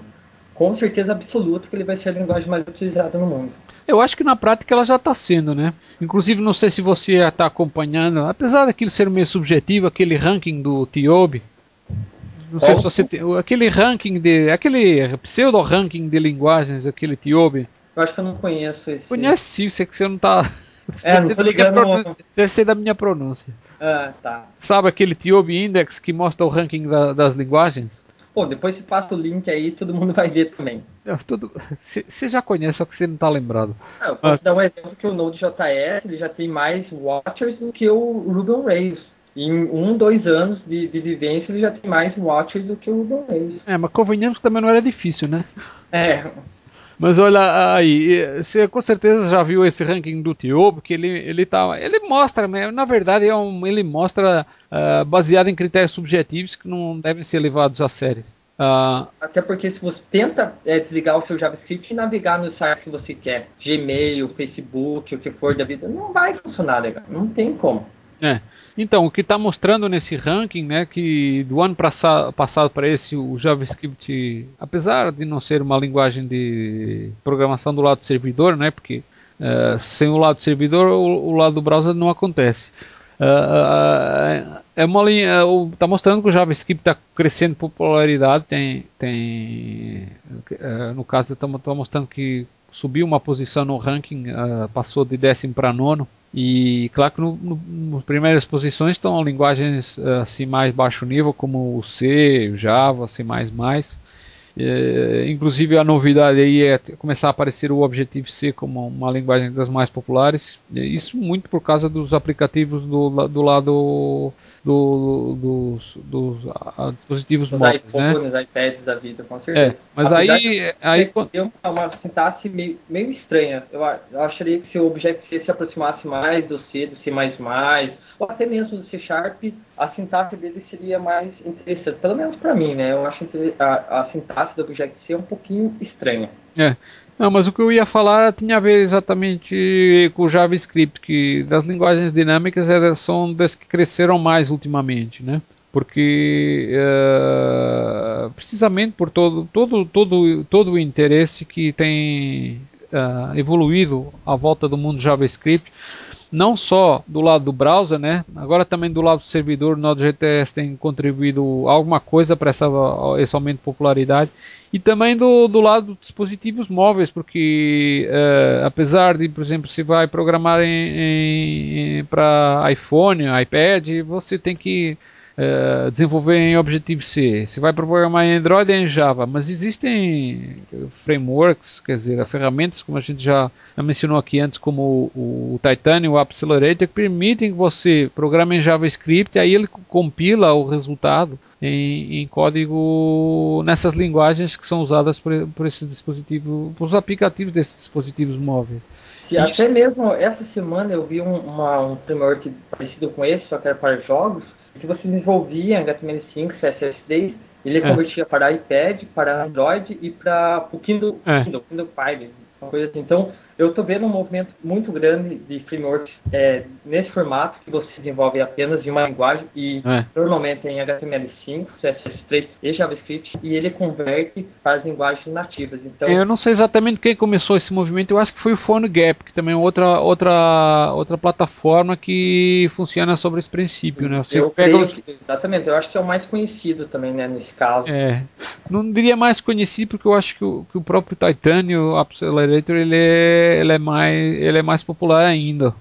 com certeza absoluta que ele vai ser a linguagem mais utilizada no mundo. Eu acho que na prática ela já está sendo, né? Inclusive, não sei se você está acompanhando, apesar daquilo ser meio subjetivo, aquele ranking do Tiobe, não sei se você tem. Aquele ranking de. Aquele pseudo ranking de linguagens, aquele Tiobe. Eu acho que eu não conheço esse. Conhece sim, você que você não tá. [LAUGHS] É, não tô ligando. Deve ser da minha pronúncia. Ah, tá. Sabe aquele Tiobe Index que mostra o ranking da, das linguagens? Pô, depois você passa o link aí todo mundo vai ver também. Você já conhece, só que você não tá lembrado. Ah, eu posso Mas... dar um exemplo que o Node.js ele já tem mais watchers do que o Ruby on Rails em um, dois anos de, de vivência, ele já tem mais watches do que o Race. É, mas convenhamos que também não era difícil, né? É. Mas olha aí, você com certeza já viu esse ranking do Tio, porque ele, ele tá. Ele mostra, né, na verdade, é um, ele mostra uh, baseado em critérios subjetivos que não devem ser levados a sério. Uh, Até porque se você tenta é, desligar o seu JavaScript e navegar no site que você quer, Gmail, Facebook, o que for da vida, não vai funcionar legal. Não tem como. É. Então, o que está mostrando nesse ranking, né, que do ano passado para esse, o JavaScript, apesar de não ser uma linguagem de programação do lado do servidor, né, porque uh, sem o lado do servidor, o, o, lado do browser não acontece. Uh, é uma linha, está mostrando que o JavaScript está crescendo popularidade, tem, tem no caso está mostrando que subiu uma posição no ranking, passou de décimo para nono. E claro que no, no, nas primeiras posições estão linguagens eh, assim mais baixo nível, como o C, o Java, C++. É, inclusive a novidade aí é começar a aparecer o Objective-C como uma linguagem das mais populares. Isso muito por causa dos aplicativos do, do lado do, dos, dos a, dispositivos Os móveis, iPhones, né? iPads da vida, com certeza. É, mas aí, aí tem uma, uma sintaxe meio, meio estranha. Eu, eu acharia que se o Objective-C se aproximasse mais do C, do C++, ou até mesmo do C Sharp, a sintaxe dele seria mais interessante. Pelo menos para mim, né? Eu acho a, a sintaxe do Objective-C um pouquinho estranha. É. Não, mas o que eu ia falar tinha a ver exatamente com o JavaScript, que das linguagens dinâmicas são das que cresceram mais ultimamente, né? Porque uh, precisamente por todo, todo, todo, todo o interesse que tem uh, evoluído à volta do mundo JavaScript, não só do lado do browser, né? Agora também do lado do servidor, o Node.js tem contribuído alguma coisa para esse aumento de popularidade e também do, do lado dos dispositivos móveis, porque uh, apesar de, por exemplo, se vai programar para iPhone, iPad, você tem que uh, desenvolver em Objective-C. Você vai programar em Android é em Java, mas existem frameworks, quer dizer, ferramentas, como a gente já, mencionou aqui antes, como o, o Titanium, o Accelerator, que permitem que você programe em JavaScript, aí ele compila o resultado em, em, código nessas linguagens que são usadas por, por esses dispositivos, por os aplicativos desses dispositivos móveis. E até mesmo essa semana eu vi um, uma, um framework parecido com esse, só que era para jogos, que você desenvolvia em HTML5, CSS3, ele é. convertia para iPad, para Android e para o Kindle, é. Kindle, Kindle Fire, uma coisa assim. Então, eu estou vendo um movimento muito grande de frameworks é, nesse formato, que você desenvolve apenas em uma linguagem, e é. normalmente em HTML5, CSS3 e JavaScript, e ele converte para as linguagens nativas. Então, eu não sei exatamente quem começou esse movimento, eu acho que foi o PhoneGap, que também é outra, outra, outra plataforma que funciona sobre esse princípio. Né? Você eu pega os... que, exatamente, eu acho que é o mais conhecido também né, nesse caso. É. Não diria mais conhecido, porque eu acho que o, que o próprio Titanium Accelerator ele é ele é mais, ele é mais popular ainda.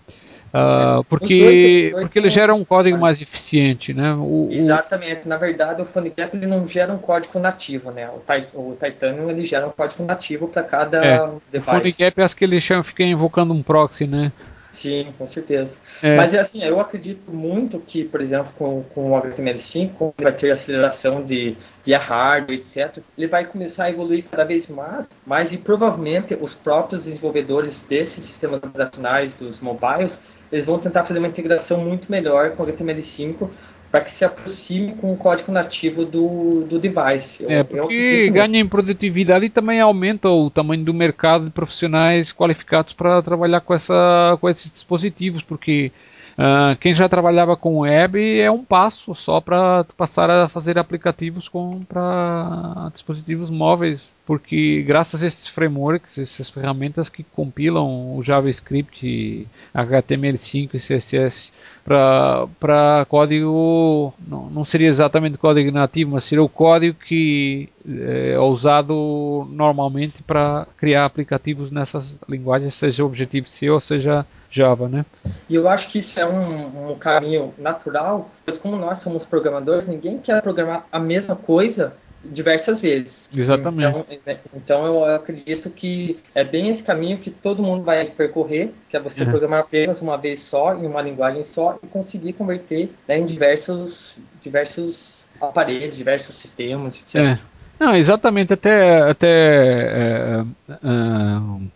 Uh, porque, dois, dois porque ele gera um código mais eficiente, né? O, Exatamente. O... Na verdade, o PhoneGap ele não gera um código nativo, né? O, o Titanium ele gera um código nativo para cada é, device. O PhoneGap acho que ele chama, fica invocando um proxy, né? Sim, com certeza. É. Mas assim, eu acredito muito que, por exemplo, com, com o HTML5, quando vai ter aceleração de via hardware, etc., ele vai começar a evoluir cada vez mais, mas e provavelmente os próprios desenvolvedores desses sistemas operacionais, dos mobiles, eles vão tentar fazer uma integração muito melhor com o HTML5 para que se aproxime com o código nativo do, do device. Eu, é, porque ganha em produtividade e também aumenta o tamanho do mercado de profissionais qualificados para trabalhar com, essa, com esses dispositivos, porque Uh, quem já trabalhava com web é um passo só para passar a fazer aplicativos para dispositivos móveis, porque graças a esses frameworks, essas ferramentas que compilam o JavaScript, HTML5 e CSS para código, não, não, seria exatamente código nativo, mas seria o código que é usado normalmente para criar aplicativos nessas linguagens, seja Objective-C ou seja Java, né? E eu acho que isso é um, um, caminho natural, pois como nós somos programadores, ninguém quer programar a mesma coisa diversas vezes. Exatamente. Então, né, então eu acredito que é bem esse caminho que todo mundo vai percorrer, que é você uhum. programar apenas uma vez só, em uma linguagem só, e conseguir converter né, em diversos, diversos aparelhos, diversos sistemas, etc. É. Não, exatamente. Até, até é, é,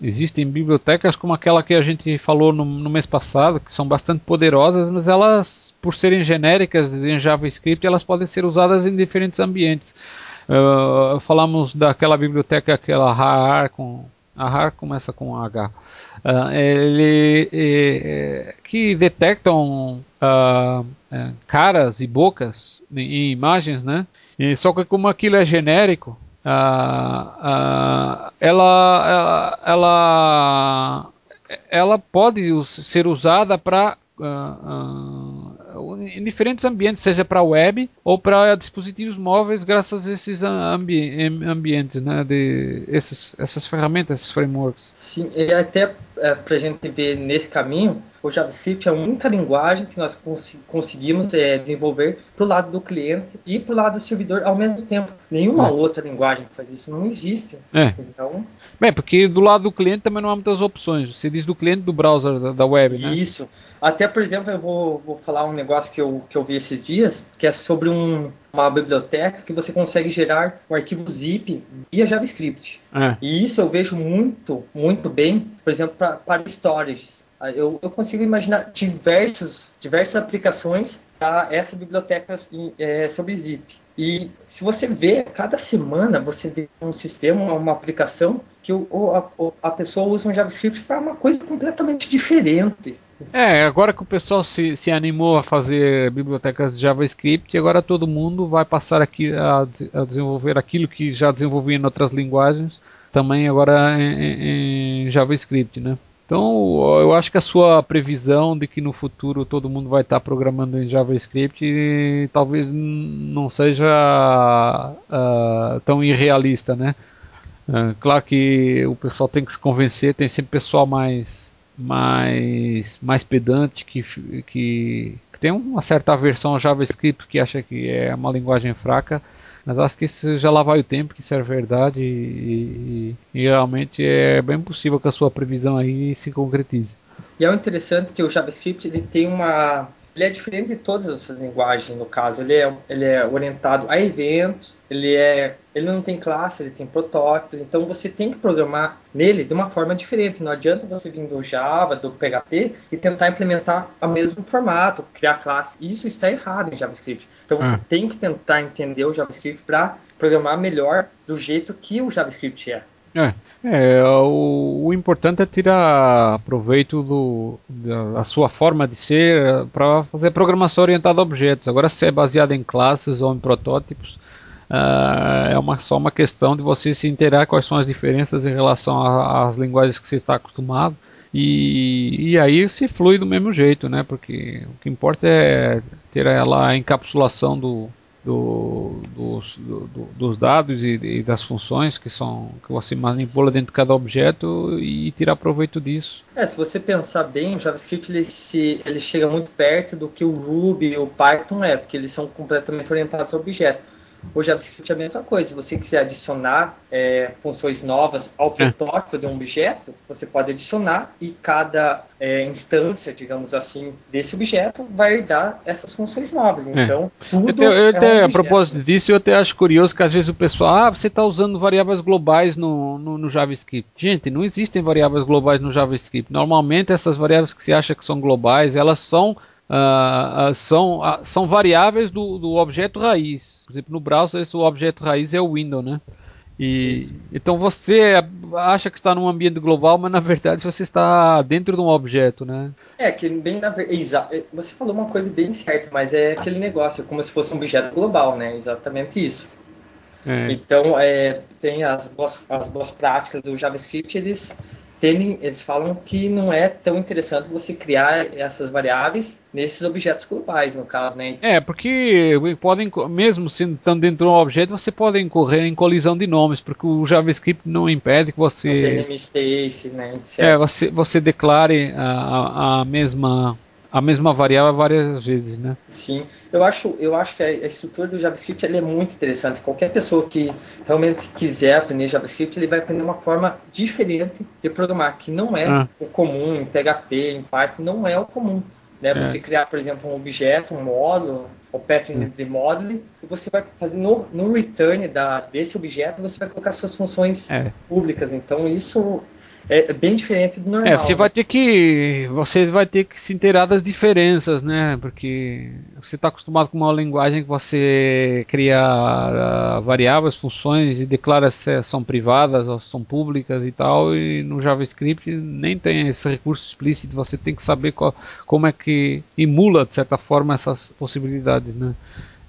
existem bibliotecas como aquela que a gente falou no, no, mês passado, que são bastante poderosas, mas elas, por serem genéricas em JavaScript, elas podem ser usadas em diferentes ambientes. Uh, falamos daquela biblioteca, aquela RAR com a começa com H. Uh, ele, é, que detectam uh, caras e bocas em imagens, né? E, só que como aquilo é genérico, ela, ela, ela, ela pode ser usada para em diferentes ambientes, seja para web ou para dispositivos móveis, graças a esses ambi ambientes, né, de esses, essas ferramentas, esses frameworks. Sim, e até é, para a gente ver nesse caminho, o JavaScript é a única linguagem que nós cons conseguimos é, desenvolver para o lado do cliente e para o lado do servidor ao mesmo tempo. Nenhuma é. outra linguagem faz isso, não existe. É. Então, Bem, porque do lado do cliente também não há muitas opções. Você diz do cliente do browser da, da web, né? Isso. Até, por exemplo, eu vou, vou falar um negócio que eu, que eu vi esses dias, que é sobre um, uma biblioteca que você consegue gerar um arquivo zip via JavaScript. É. E isso eu vejo muito, muito bem, por exemplo, pra, para storages. Eu, eu consigo imaginar diversos, diversas aplicações para essa biblioteca é, sobre zip. E se você vê, cada semana você vê um sistema, uma aplicação que o, a, a pessoa usa um JavaScript para uma coisa completamente diferente. É, agora que o pessoal se, se animou a fazer bibliotecas de JavaScript, agora todo mundo vai passar aqui a, a desenvolver aquilo que já desenvolvia em outras linguagens, também agora em, em, JavaScript, né? Então, eu acho que a sua previsão de que no futuro todo mundo vai estar programando em JavaScript talvez não seja uh, tão irrealista, né? Uh, claro que o pessoal tem que se convencer, tem sempre pessoal mais mais, mais pedante que, que, que tem uma certa aversão ao JavaScript que acha que é uma linguagem fraca, mas acho que isso já lá vai o tempo, que isso é verdade e, e, e realmente é bem possível que a sua previsão aí se concretize. E é interessante que o JavaScript ele tem uma ele é diferente de todas essas linguagens, no caso. Ele é, ele é orientado a eventos, ele, é, ele não tem classe, ele tem protótipos. Então você tem que programar nele de uma forma diferente. Não adianta você vir do Java, do PHP e tentar implementar o mesmo formato, criar classe. Isso está errado em JavaScript. Então você ah. tem que tentar entender o JavaScript para programar melhor do jeito que o JavaScript é. É, é o, o, importante é tirar proveito do, da, da sua forma de ser eh, para fazer programação orientada a objetos. Agora, se é baseado em classes ou em protótipos, uh, é uma, só uma questão de você se inteirar quais são as diferenças em relação às linguagens que você está acostumado. E, e, aí se flui do mesmo jeito, né? Porque o que importa é ter ela a encapsulação do, do, dos, do, dos dados e, e, das funções que são que você manipula dentro de cada objeto e tirar proveito disso. É, se você pensar bem, o JavaScript ele, se, ele chega muito perto do que o Ruby e o Python é, porque eles são completamente orientados a objeto. O JavaScript é a mesma coisa. Se você quiser adicionar é, funções novas ao é. protótipo é. de um objeto, você pode adicionar e cada é, instância, digamos assim, desse objeto vai dar essas funções novas. É. Então, tudo. Eu, eu é até, um a propósito disso, eu até acho curioso que às vezes o pessoal, ah, você está usando variáveis globais no, no, no, JavaScript. Gente, não existem variáveis globais no JavaScript. Normalmente essas variáveis que se acha que são globais, elas são Uh, são, uh, são variáveis do, do objeto raiz. Por exemplo, no browser esse, o objeto raiz é o window, né? E, então você acha que está num ambiente global, mas na verdade você está dentro de um objeto, né? É, que bem na verdade. Você falou uma coisa bem certa, mas é aquele negócio, como se fosse um objeto global, né? Exatamente isso. É. Então, é, tem as boas, as boas práticas do JavaScript, eles tendem, eles falam que não é tão interessante você criar essas variáveis nesses objetos globais, no caso, né? É, porque podem, mesmo sendo estando dentro de um objeto, você pode incorrer em colisão de nomes, porque o JavaScript não impede que você. Não tem space, né? Etc. É, você, você declare a, a mesma a mesma variável várias vezes, né? Sim, eu acho, eu acho que a estrutura do JavaScript é muito interessante. Qualquer pessoa que realmente quiser aprender JavaScript, ele vai aprender uma forma diferente de programar, que não é ah. o comum em PHP, em Python, não é o comum. Né? É. Você criar, por exemplo, um objeto, um módulo, o pattern de model, e você vai fazer no, no return da, desse objeto, você vai colocar suas funções é. públicas. Então, isso é, bem diferente do normal. É, você vai ter que você vai ter que se inteirar das diferenças, né? Porque você está acostumado com uma linguagem que você cria uh, variáveis, funções e declara se são privadas ou são públicas e tal. E no JavaScript nem tem esse recurso explícito. Você tem que saber qual, como é que emula de certa forma essas possibilidades, né?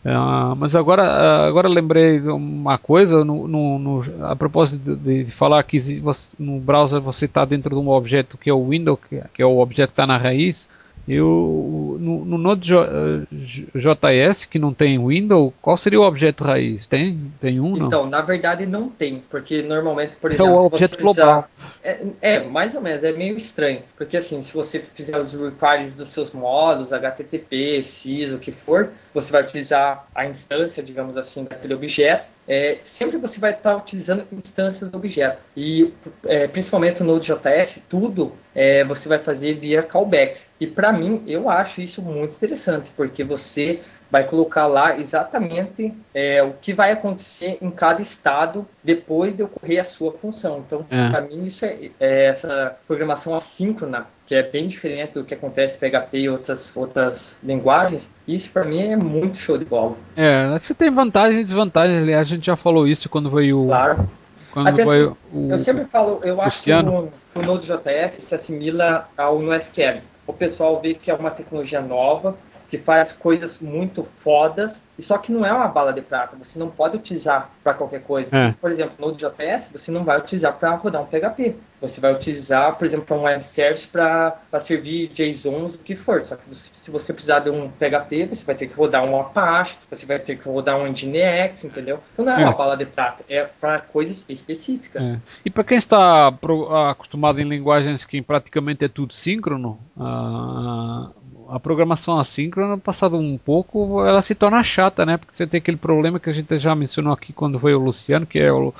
Uh, mas agora, uh, agora lembrei de uma coisa no, no, no a propósito de, de, falar que você, no browser você está dentro de um objeto que é o window, que, que é o objeto que está na raiz. Eu, no, no Node.js, que não tem window, qual seria o objeto raiz? Tem, tem um? Não? Então, na verdade não tem, porque normalmente, por exemplo, é o objeto global. É, é, mais ou menos, é meio estranho, porque assim, se você fizer os requires dos seus módulos, HTTP, SYS, o que for, você vai utilizar a instância, digamos assim, daquele objeto, é, sempre você vai estar utilizando instâncias do objeto. E é, principalmente no Node.js, tudo é, você vai fazer via callbacks. E para mim, eu acho isso muito interessante, porque você vai colocar lá exatamente é, o que vai acontecer em cada estado depois de ocorrer a sua função. Então, é. para mim, isso é, é, essa programação assíncrona, que é bem diferente do que acontece em PHP e outras, outras linguagens, isso para mim é muito show de bola. É, você tem vantagens e desvantagens, aliás, a gente já falou isso quando veio claro. Quando Até assim, o, eu sempre falo, eu acho que o, o Node.js se assimila ao NoSQL. O pessoal vê que é uma tecnologia nova, que faz coisas muito fodas, e só que não é uma bala de prata, você não pode utilizar para qualquer coisa. É. Por exemplo, no Node.js, você não vai utilizar para rodar um PHP. Você vai utilizar, por exemplo, um web service para servir JSONs, o que for. Só que você, se você precisar de um PHP, você vai ter que rodar um Apache, você vai ter que rodar um Nginx, entendeu? Então não é, é. uma bala de prata, é para coisas específicas. É. E para quem está acostumado em linguagens que praticamente é tudo síncrono, uh, a programação assíncrona, passado um pouco, ela se torna chata, né? Porque você tem aquele problema que a gente já mencionou aqui quando foi o Luciano, que é o,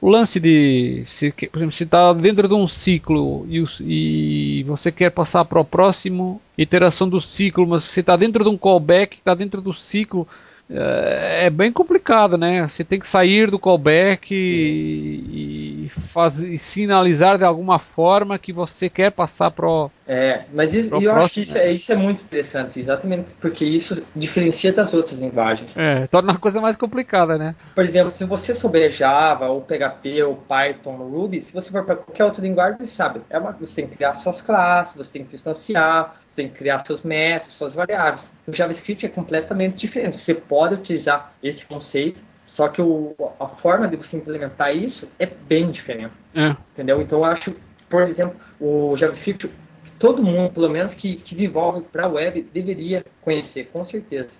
o lance de, se, por exemplo, se está dentro de um ciclo e, e você quer passar para o próximo iteração do ciclo, mas se está dentro de um callback, está dentro do ciclo, é, é bem complicado, né? Você tem que sair do callback e, e, fazer, sinalizar de alguma forma que você quer passar pro. É, mas isso, eu próximo. acho que isso é, isso é muito interessante, exatamente porque isso diferencia das outras linguagens. É, torna a coisa mais complicada, né? Por exemplo, se você souber Java, ou PHP, ou Python, ou Ruby, se você for para qualquer outra linguagem, você sabe, é uma, você tem que criar suas classes, você tem que distanciar, você tem que criar seus métodos, suas variáveis. O JavaScript é completamente diferente. Você pode utilizar esse conceito, só que o, a forma de você implementar isso é bem diferente. É. Entendeu? Então eu acho, por exemplo, o JavaScript, todo mundo, pelo menos que, que desenvolve para a web, deveria conhecer, com certeza.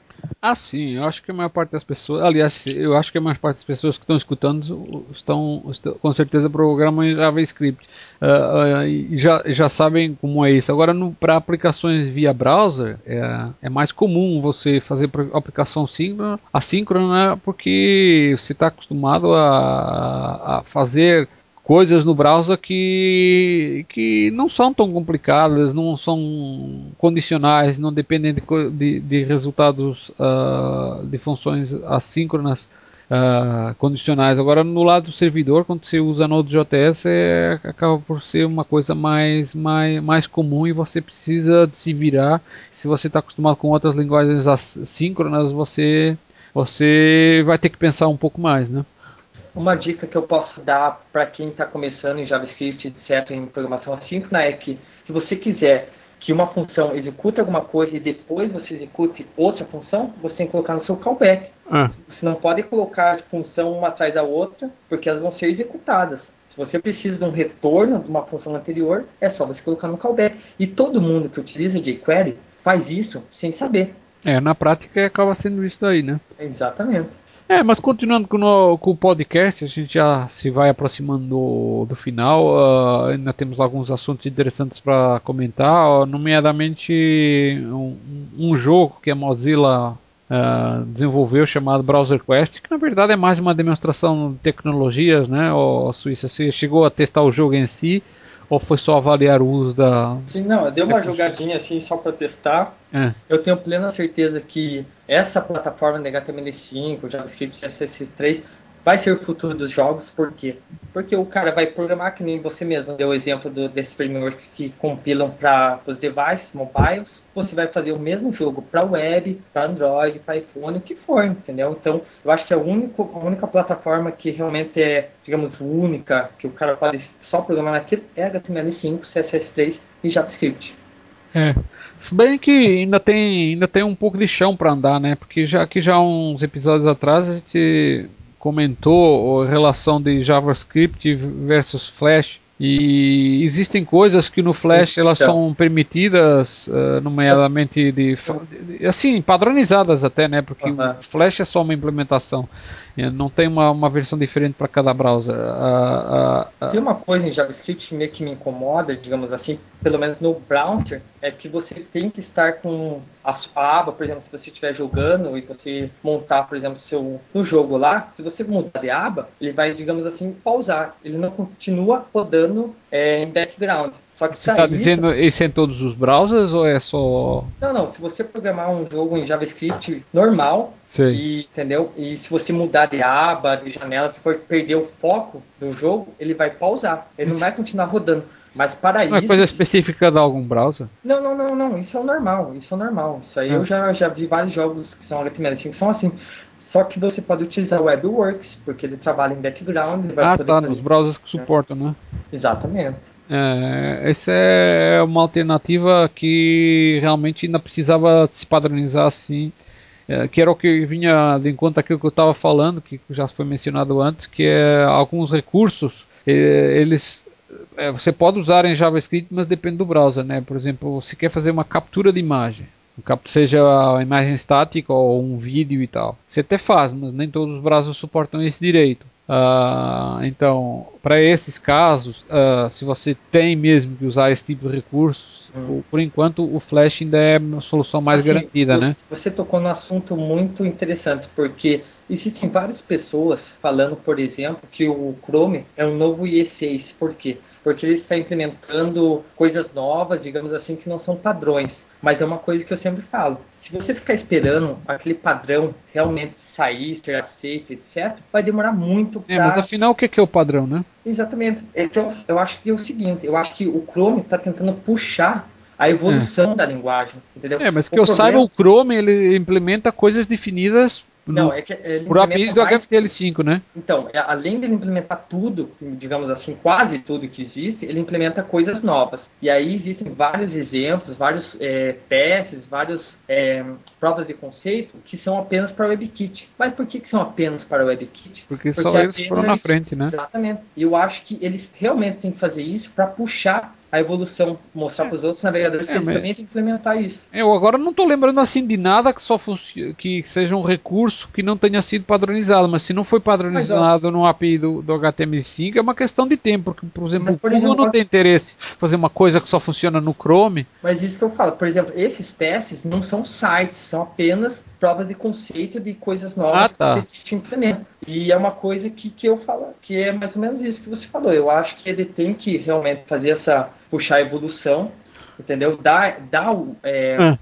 Ah, sim, eu acho que a maior parte das pessoas, aliás, eu acho que a maior parte das pessoas que estão escutando estão, estão com certeza programam em JavaScript uh, uh, e já, já sabem como é isso. Agora, para aplicações via browser, é, é mais comum você fazer aplicação síncrona, assíncrona, porque você está acostumado a, a fazer coisas no browser que, que não são tão complicadas, não são condicionais, não dependem de, de, de resultados uh, de funções assíncronas uh, condicionais. Agora, no lado do servidor, quando você usa Node.js, é, acaba por ser uma coisa mais, mais, mais comum e você precisa se virar. Se você está acostumado com outras linguagens assíncronas, você, você vai ter que pensar um pouco mais, né? Uma dica que eu posso dar para quem está começando em JavaScript, etc., em programação assíncrona, é que se você quiser que uma função execute alguma coisa e depois você execute outra função, você tem que colocar no seu callback. Ah. Você não pode colocar a função uma atrás da outra, porque elas vão ser executadas. Se você precisa de um retorno de uma função anterior, é só você colocar no callback. E todo mundo que utiliza jQuery faz isso sem saber. É, na prática acaba sendo isso aí, né? Exatamente. É, mas continuando com, no, com, o podcast, a gente já se vai aproximando do, do final. Uh, ainda temos alguns assuntos interessantes para comentar, nomeadamente um, um, jogo que a Mozilla uh, desenvolveu chamado Browser Quest, que na verdade é mais uma demonstração de tecnologias, né? O Suíça, você chegou a testar o jogo em si? Ou foi só avaliar o uso da. Sim, não, eu dei uma jogadinha assim só para testar. É. Eu tenho plena certeza que essa plataforma da HTML5, JavaScript, CSS3 vai ser o futuro dos jogos, por quê? Porque o cara vai programar, que nem você mesmo deu o exemplo do, desses frameworks que compilam para os devices mobiles, você vai fazer o mesmo jogo para web, para Android, para iPhone, o que for, entendeu? Então, eu acho que a, único, a única plataforma que realmente é, digamos, única, que o cara pode só programar naquilo, é HTML5, CSS3 e JavaScript. É. Se bem que ainda tem, ainda tem um pouco de chão para andar, né? Porque já que já uns episódios atrás a gente comentou a relação de JavaScript versus Flash. E existem coisas que no Flash elas são permitidas, uh, nomeadamente de, de, assim padronizadas até, né? Porque o Flash é só uma implementação, não tem uma, uma versão diferente para cada browser. Tem uma coisa em JavaScript meio que me incomoda, digamos assim, pelo menos no browser, é que você tem que estar com a, a aba, por exemplo, se você estiver jogando e você montar, por exemplo, seu no jogo lá, se você mudar de aba, ele vai, digamos assim, pausar. Ele não continua rodando é, em background. Só que você está dizendo isso em todos os browsers ou é só. Não, não. Se você programar um jogo em JavaScript normal, e, entendeu? E se você mudar de aba, de janela, se for perder o foco do jogo, ele vai pausar. Ele não vai continuar rodando. Mas para isso. Não é coisa específica de algum browser? Não, não, não, não. Isso é normal. Isso é normal. Isso aí é. eu já, já vi vários jogos que são HTML5 que são assim. Só que você pode utilizar o WebWorks, porque ele trabalha em background. ah, tá. Nos browsers que suportam, né? Exatamente. É, essa é uma alternativa que realmente ainda precisava se padronizar assim. Que era o que vinha de encontro aquilo que eu estava falando, que já foi mencionado antes, que é alguns recursos, eles é, você pode usar em JavaScript, mas depende do browser, né? Por exemplo, se quer fazer uma captura de imagem, seja a imagem estática ou um vídeo e tal, você até faz, mas nem todos os browsers suportam esse direito. Uh, então, para esses casos, uh, se você tem mesmo que usar esse tipo de recursos, hum. por enquanto o Flash ainda é a solução mais assim, garantida, você, né? Você tocou num assunto muito interessante, porque existem várias pessoas falando, por exemplo, que o Chrome é um novo IE6. Por quê? Porque ele está implementando coisas novas, digamos assim, que não são padrões. Mas é uma coisa que eu sempre falo. Se você ficar esperando aquele padrão realmente sair, ser aceito, etc., vai demorar muito para... É, mas afinal, o que é o padrão, né? Exatamente. Então, eu acho que é o seguinte, eu acho que o Chrome está tentando puxar a evolução é. da linguagem, entendeu? É, mas que o eu problema... saiba, o Chrome ele implementa coisas definidas não, é que ele por APIs do HTML5, né? Então, é, além de ele implementar tudo, digamos assim, quase tudo que existe, ele implementa coisas novas. E aí existem vários exemplos, vários é, testes, várias é, provas de conceito que são apenas para WebKit. Mas por que, que são apenas para WebKit? Porque, Porque só eles foram na frente, né? Exatamente. E eu acho que eles realmente têm que fazer isso para puxar a evolução, mostrar para os outros navegadores que é, eles mas... também têm que implementar isso. Eu agora não estou lembrando assim de nada que só que seja um recurso que não tenha sido padronizado, mas se não foi padronizado mas, no API do, do, HTML5 é uma questão de tempo, porque por exemplo mas, por o Google não tem interesse em fazer uma coisa que só funciona no Chrome. Mas isso que eu falo, por exemplo, esses testes não são sites, são apenas provas de conceito de coisas novas ah, tá. que a gente implementa. E é uma coisa que, que eu falo, que é mais ou menos isso que você falou. Eu acho que ele tem que realmente fazer essa puxar a evolução, entendeu? Dar, dar é, ah.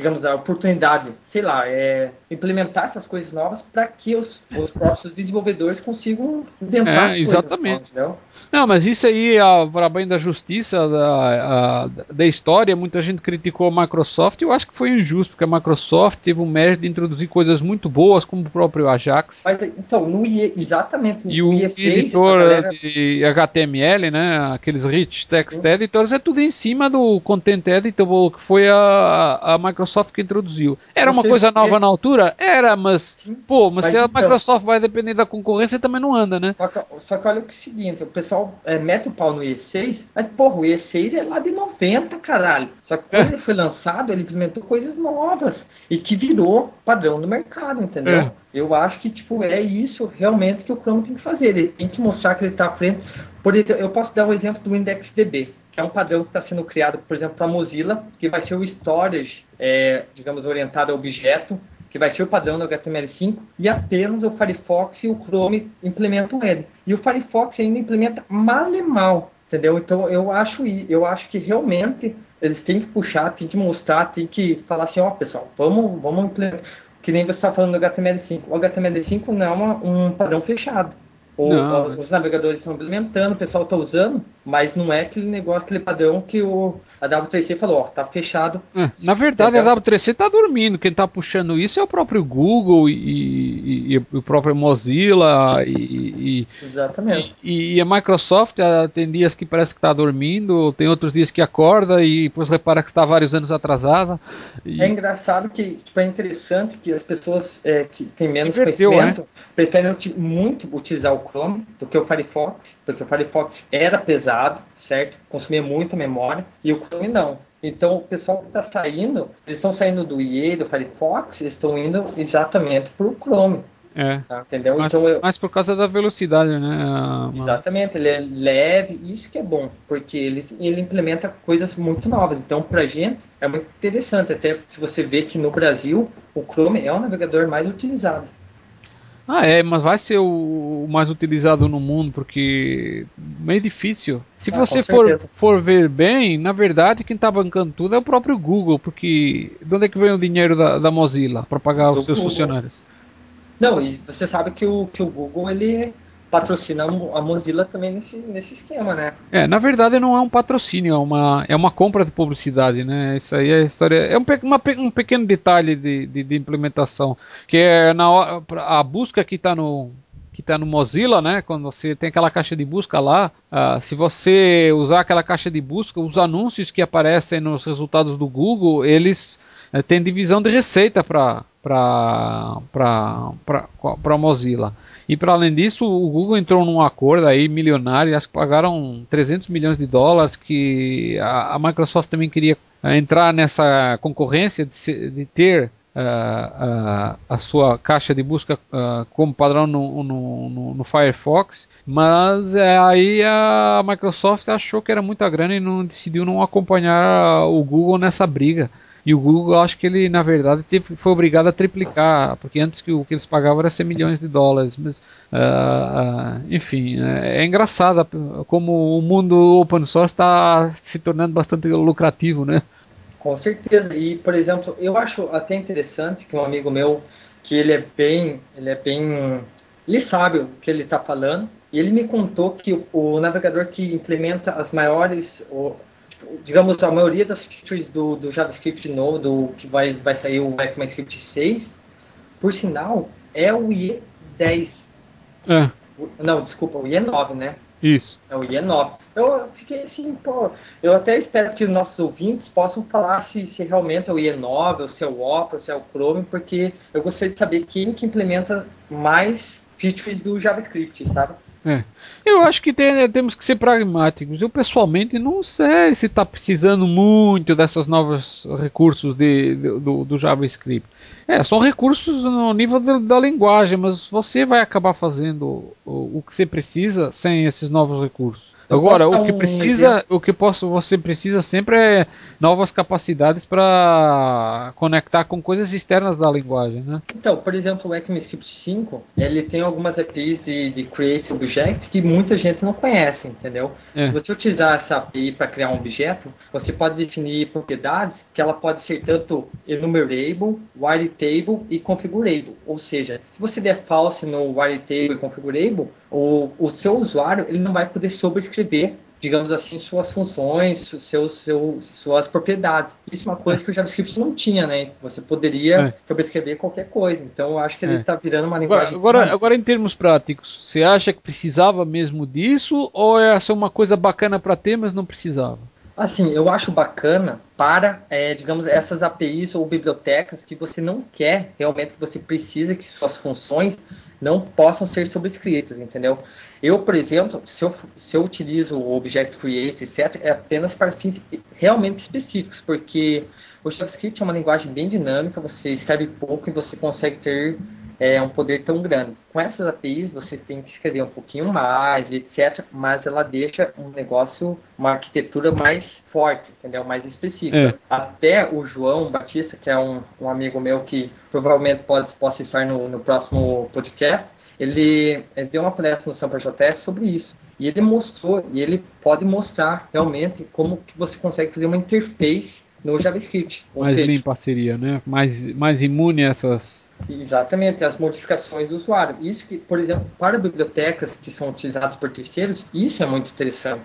Digamos, a oportunidade, sei lá, é, implementar essas coisas novas para que os, os próprios desenvolvedores consigam inventar é, exatamente. Novas, Não, mas isso aí, para bem da justiça, da, a, da história, muita gente criticou a Microsoft. Eu acho que foi injusto, porque a Microsoft teve o mérito de introduzir coisas muito boas, como o próprio Ajax. Mas, então, no IE, exatamente. No e o IE6, editor galera... de HTML, né, aqueles rich text editors, é tudo em cima do Content Editor, que foi a, a Microsoft que introduziu. Era uma coisa nova na altura? Era, mas, pô, mas, mas se a então, Microsoft vai depender da concorrência, também não anda, né? Só que, só que olha o, que é o seguinte, o pessoal é, mete o pau no E6, mas, porra, o E6 é lá de 90, caralho. Só que quando é. ele foi lançado, ele implementou coisas novas e que virou padrão do mercado, entendeu? É. Eu acho que, tipo, é isso realmente que o Chrome tem que fazer. Ele tem que mostrar que ele está à frente. Por exemplo, eu posso dar um exemplo do IndexDB é um padrão que está sendo criado, por exemplo, para a Mozilla, que vai ser o storage, é, digamos, orientado a objeto, que vai ser o padrão do HTML5, e apenas o Firefox e o Chrome implementam ele. E o Firefox ainda implementa mal e mal, entendeu? Então eu acho, eu acho que realmente eles têm que puxar, têm que mostrar, têm que falar assim, ó oh, pessoal, vamos, vamos implementar. Que nem você está falando do HTML5. O HTML5 não é uma, um padrão fechado. Ou, os navegadores estão implementando, o pessoal está usando, mas não é aquele negócio, aquele padrão que o, a W3C falou, ó, tá fechado. É, na verdade, a W3C está dormindo. Quem está puxando isso é o próprio Google e, e, e o próprio Mozilla e, Exatamente. E, a Microsoft tem dias que parece que está dormindo, tem outros dias que acorda e depois repara que está vários anos atrasada. É engraçado que tipo, é interessante que as pessoas é, que têm menos Inverteu, conhecimento né? preferem muito utilizar o Chrome do que o Firefox, porque o Firefox era pesado, certo? Consumia muita memória e o Chrome não. Então o pessoal que está saindo, eles estão saindo do IE, do Firefox, eles estão indo exatamente para o Chrome. É. Tá, entendeu? Mas, então, eu... mas por causa da velocidade, né? Exatamente, ele é leve, isso que é bom, porque ele, ele implementa coisas muito novas. Então, pra gente, é muito interessante. Até se você vê que no Brasil, o Chrome é o navegador mais utilizado. Ah, é, mas vai ser o, mais utilizado no mundo porque meio difícil. Se ah, você for, for ver bem, na verdade quem está bancando tudo é o próprio Google, porque de onde é que vem o dinheiro da, da Mozilla para pagar Do os seus Google. funcionários? Não, e você sabe que o, que o Google ele patrocina a Mozilla também nesse, nesse esquema, né? É, na verdade não é um patrocínio, é uma, é uma compra de publicidade, né? Isso aí é história. É um, uma, um pequeno detalhe de, de, de, implementação. Que é na hora, a busca que está no. Que está no Mozilla, né? Quando você tem aquela caixa de busca lá, uh, se você usar aquela caixa de busca, os anúncios que aparecem nos resultados do Google, eles têm divisão de receita para para para Mozilla. E para além disso, o Google entrou num acordo aí milionário, acho que pagaram 300 milhões de dólares, que a, a Microsoft também queria eh, entrar nessa concorrência de, de ter uh, a, a, sua caixa de busca uh, como padrão no, no, no, no Firefox, mas aí a Microsoft achou que era muita grana e não decidiu não acompanhar o Google nessa briga. E o Google, acho que ele, na verdade, teve, foi obrigado a triplicar, porque antes que o que eles pagavam era 100 milhões de dólares. Mas, uh, uh, enfim, é, é engraçado como o mundo open source está se tornando bastante lucrativo, né? Com certeza. E, por exemplo, eu acho até interessante que um amigo meu, que ele é bem, ele é bem, ele sabe o que ele está falando. E ele me contou que o, o, navegador que implementa as maiores, o, digamos, a maioria das features do, do JavaScript novo, do, que vai, vai sair o ECMAScript 6, por sinal, é o IE10. É. Não, desculpa, o IE9, né? Isso. É o IE9. Eu fiquei assim, pô. Eu até espero que os nossos ouvintes possam falar se, se realmente é o IE9, ou se é o Opera, ou se é o Chrome, porque eu gostaria de saber quem que implementa mais features do JavaScript, sabe? É. Eu acho que tem, temos que ser pragmáticos. Eu pessoalmente não sei se está precisando muito dessas novos recursos de, de do, do, JavaScript. É, são recursos no nível de, da linguagem, mas você vai acabar fazendo o, o que você precisa sem esses novos recursos. Agora, o que precisa, o que posso, você precisa sempre é novas capacidades para conectar com coisas externas da linguagem, né? Então, por exemplo, o ECMAScript 5, ele tem algumas APIs de, de Create Object que muita gente não conhece, entendeu? É. Se você utilizar essa API para criar um objeto, você pode definir propriedades que ela pode ser tanto enumerable, table e configurable. Ou seja, se você der false no table e configurable, o, o seu usuário ele não vai poder sobrescrever digamos assim, suas funções, seus, seus, suas propriedades. Isso é uma coisa que o JavaScript não tinha, né? Você poderia é. sobrescrever qualquer coisa. Então, eu acho que ele está é. virando uma linguagem... Agora, agora, agora, em termos práticos, você acha que precisava mesmo disso ou é essa uma coisa bacana para ter, mas não precisava? Assim, eu acho bacana para, é, digamos, essas APIs ou bibliotecas que você não quer realmente que você precisa que suas funções não possam ser sobrescritas, entendeu? Eu, por exemplo, se eu, se eu utilizo o Object Create, etc., é apenas para fins realmente específicos, porque o JavaScript é uma linguagem bem dinâmica, você escreve pouco e você consegue ter é, um poder tão grande. Com essas APIs, você tem que escrever um pouquinho mais, etc., mas ela deixa um negócio, uma arquitetura mais forte, entendeu? Mais específica. É. Até o João Batista, que é um, um amigo meu que provavelmente pode, possa estar no, no próximo podcast, ele, ele, deu uma palestra no SamperJS sobre isso. E ele mostrou, e ele pode mostrar realmente como que você consegue fazer uma interface no JavaScript. mais seja, limpa seria, né? Mais, mais imune a essas. Exatamente, as modificações do usuário. Isso que, por exemplo, para bibliotecas que são utilizadas por terceiros, isso é muito interessante.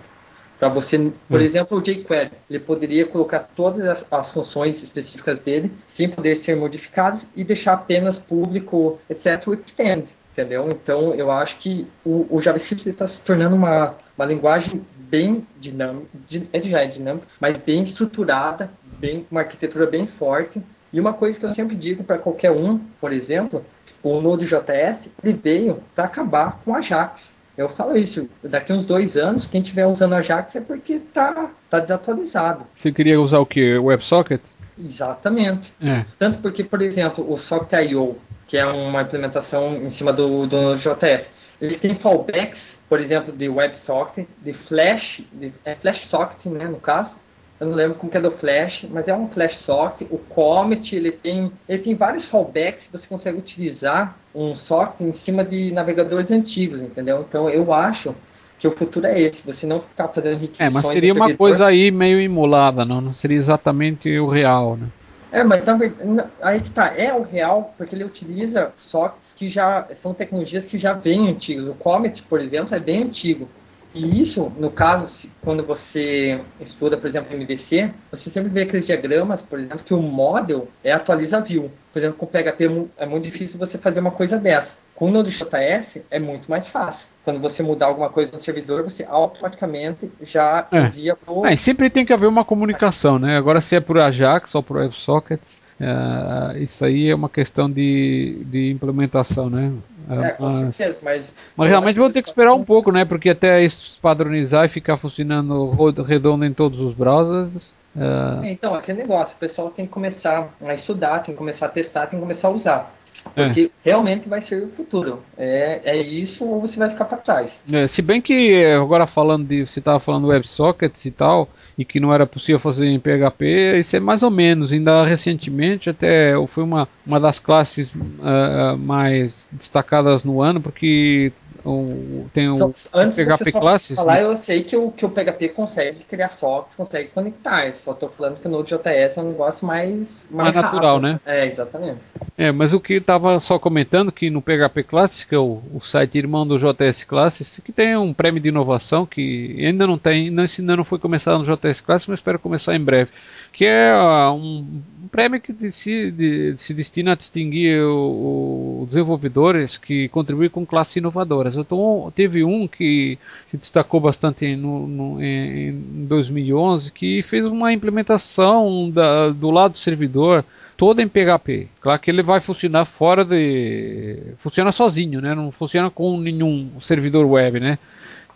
Para você, por hum. exemplo, o jQuery, ele poderia colocar todas as, as, funções específicas dele sem poder ser modificadas e deixar apenas público, etc., o extend, entendeu? Então, eu acho que o, o JavaScript está se tornando uma, uma linguagem bem dinâmica, é já é dinâmica, mas bem estruturada, bem uma arquitetura bem forte. E uma coisa que eu sempre digo para qualquer um, por exemplo, o Node.js ele veio para acabar com Ajax. Eu falo isso, daqui uns dois anos, quem estiver usando Ajax é porque tá, tá desatualizado. Você queria usar o que? WebSocket? Exatamente. É. Tanto porque, por exemplo, o Socket.io, que é uma implementação em cima do, do Node.js, ele tem fallbacks, por exemplo, de WebSocket, de Flash, de, é Flash Socket, né, no caso, eu não lembro como que é do Flash, mas é um Flash socket. O Comet, ele tem, ele tem vários fallbacks, você consegue utilizar um socket em cima de navegadores antigos, entendeu? Então eu acho que o futuro é esse, você não ficar fazendo requisições... É, mas seria uma coisa aí meio imolada, não? Não seria exatamente o real, né? É, mas na verdade, aí que tá, é o real, porque ele utiliza sockets que já são tecnologias que já vêm antigas. O Comet, por exemplo, é bem antigo. E isso, no caso, quando você estuda, por exemplo, MVC, você sempre vê aqueles diagramas, por exemplo, que o model é atualiza view. Por exemplo, com PHP é muito difícil você fazer uma coisa dessa. Com o Node.js é muito mais fácil. Quando você mudar alguma coisa no servidor, você automaticamente já é. envia para é, sempre tem que haver uma comunicação, né? Agora se é por Ajax ou por WebSockets, é, isso aí é uma questão de, de implementação, né? É, com mas, certeza, mas. Mas realmente vou ter que esperar um pouco, né? Porque até isso padronizar e ficar funcionando redondo em todos os browsers, Uh... Então, aquele negócio, o pessoal tem que começar a estudar, tem que começar a testar, tem que começar a usar. Porque é. realmente vai ser o futuro. É, é isso ou você vai ficar para trás. É, se bem que agora falando de. Você estava falando WebSockets e tal, e que não era possível fazer em PHP, isso é mais ou menos. Ainda recentemente, até foi uma, uma das classes uh, mais destacadas no ano, porque o, tem o antes PHP Classes. Falar, né? eu sei que o, que o PHP consegue criar sockets, consegue conectar. Só estou falando que o Node.js é um negócio mais, mais, mais natural, né? É, exatamente. É, mas o que estava só comentando que no PHP Classes, que é o, o, site irmão do JS Classes, que tem um prêmio de inovação que ainda não tem, não, ainda não foi começado no JS Classes, mas espero começar em breve que é um, prêmio que se, de, se destina a distinguir os desenvolvedores que contribuem com classes inovadoras. Então, teve um que se destacou bastante no, no, em, em 2011, que fez uma implementação da, do lado do servidor toda em PHP. Claro que ele vai funcionar fora de. funciona sozinho, né? Não funciona com nenhum servidor web, né?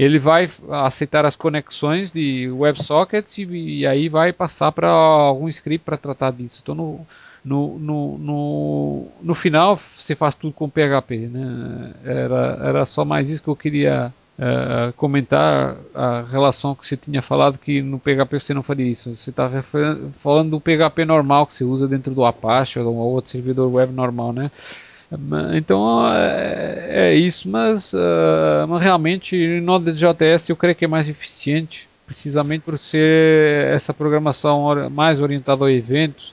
Ele vai aceitar as conexões de WebSockets e, e aí vai passar para algum script para tratar disso. Então no, no, no, no, no, final você faz tudo com PHP. Né? Era, era só mais isso que eu queria uh, comentar a relação que você tinha falado que no PHP você não faria isso. Você está falando do PHP normal que você usa dentro do Apache ou outro servidor web normal, né? Então é, é isso, mas, uh, mas realmente Node.js eu creio que é mais eficiente, precisamente por ser essa programação mais orientada a eventos,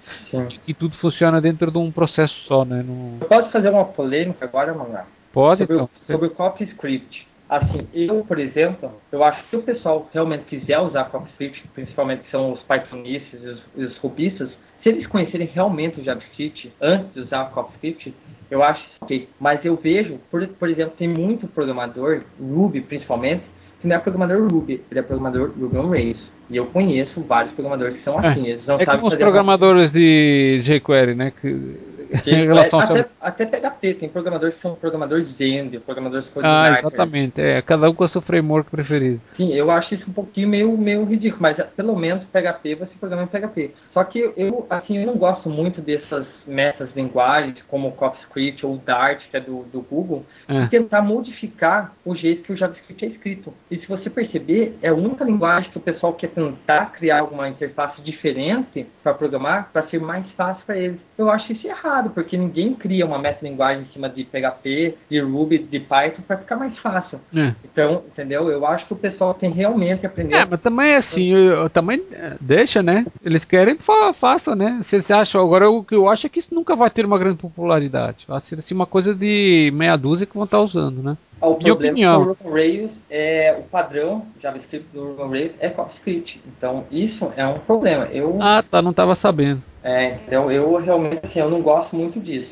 e tudo funciona dentro de um processo só, né? No... Pode fazer uma polêmica agora, Mangá? Pode, sobre, então. Sobre o CopyScript. Assim, eu, por exemplo, eu acho que se o pessoal realmente quiser usar CopyScript, principalmente que são os Pythonistas e os, os Rubistas, se eles conhecerem realmente o JavaScript antes de usar o CoffeeScript, eu acho ok. Mas eu vejo, por, por exemplo, tem muito programador, Ruby principalmente, que não é programador Ruby, ele é programador Ruby on Rails. E eu conheço vários programadores que são é, assim. Eles não é sabem como os programadores uma... de jQuery, né? Que em relação até, até PHP, tem programadores que são programadores Zend, programadores Ah, exatamente, é, cada um com o seu framework preferido. Sim, eu acho isso um pouquinho meio, meio ridículo, mas pelo menos PHP você programa em PHP. Só que eu, assim, eu não gosto muito dessas metas linguagens, como o CoffeeScript ou o Dart, que é do, do Google, é. tentar modificar o jeito que o JavaScript é escrito. E se você perceber, é a única linguagem que o pessoal quer tentar criar alguma interface diferente para programar, para ser mais fácil para eles. Eu acho isso errado errado, porque ninguém cria uma meta-linguagem em cima de PHP, de Ruby, de Python para ficar mais fácil. É. Então, entendeu? Eu acho que o pessoal tem realmente que aprender. É, mas também é assim, eu, também é, deixa, né? Eles querem, fa façam, né? Se eles acham, agora o que eu acho é que isso nunca vai ter uma grande popularidade. Vai ser assim uma coisa de meia dúzia que vão estar usando, né? O Minha opinião. do Ruby Rails é o padrão JavaScript do Ruby Rails é CoffeeScript. Então isso é um problema. Eu Ah, tá, não estava sabendo. É, então eu realmente assim, eu não gosto muito disso.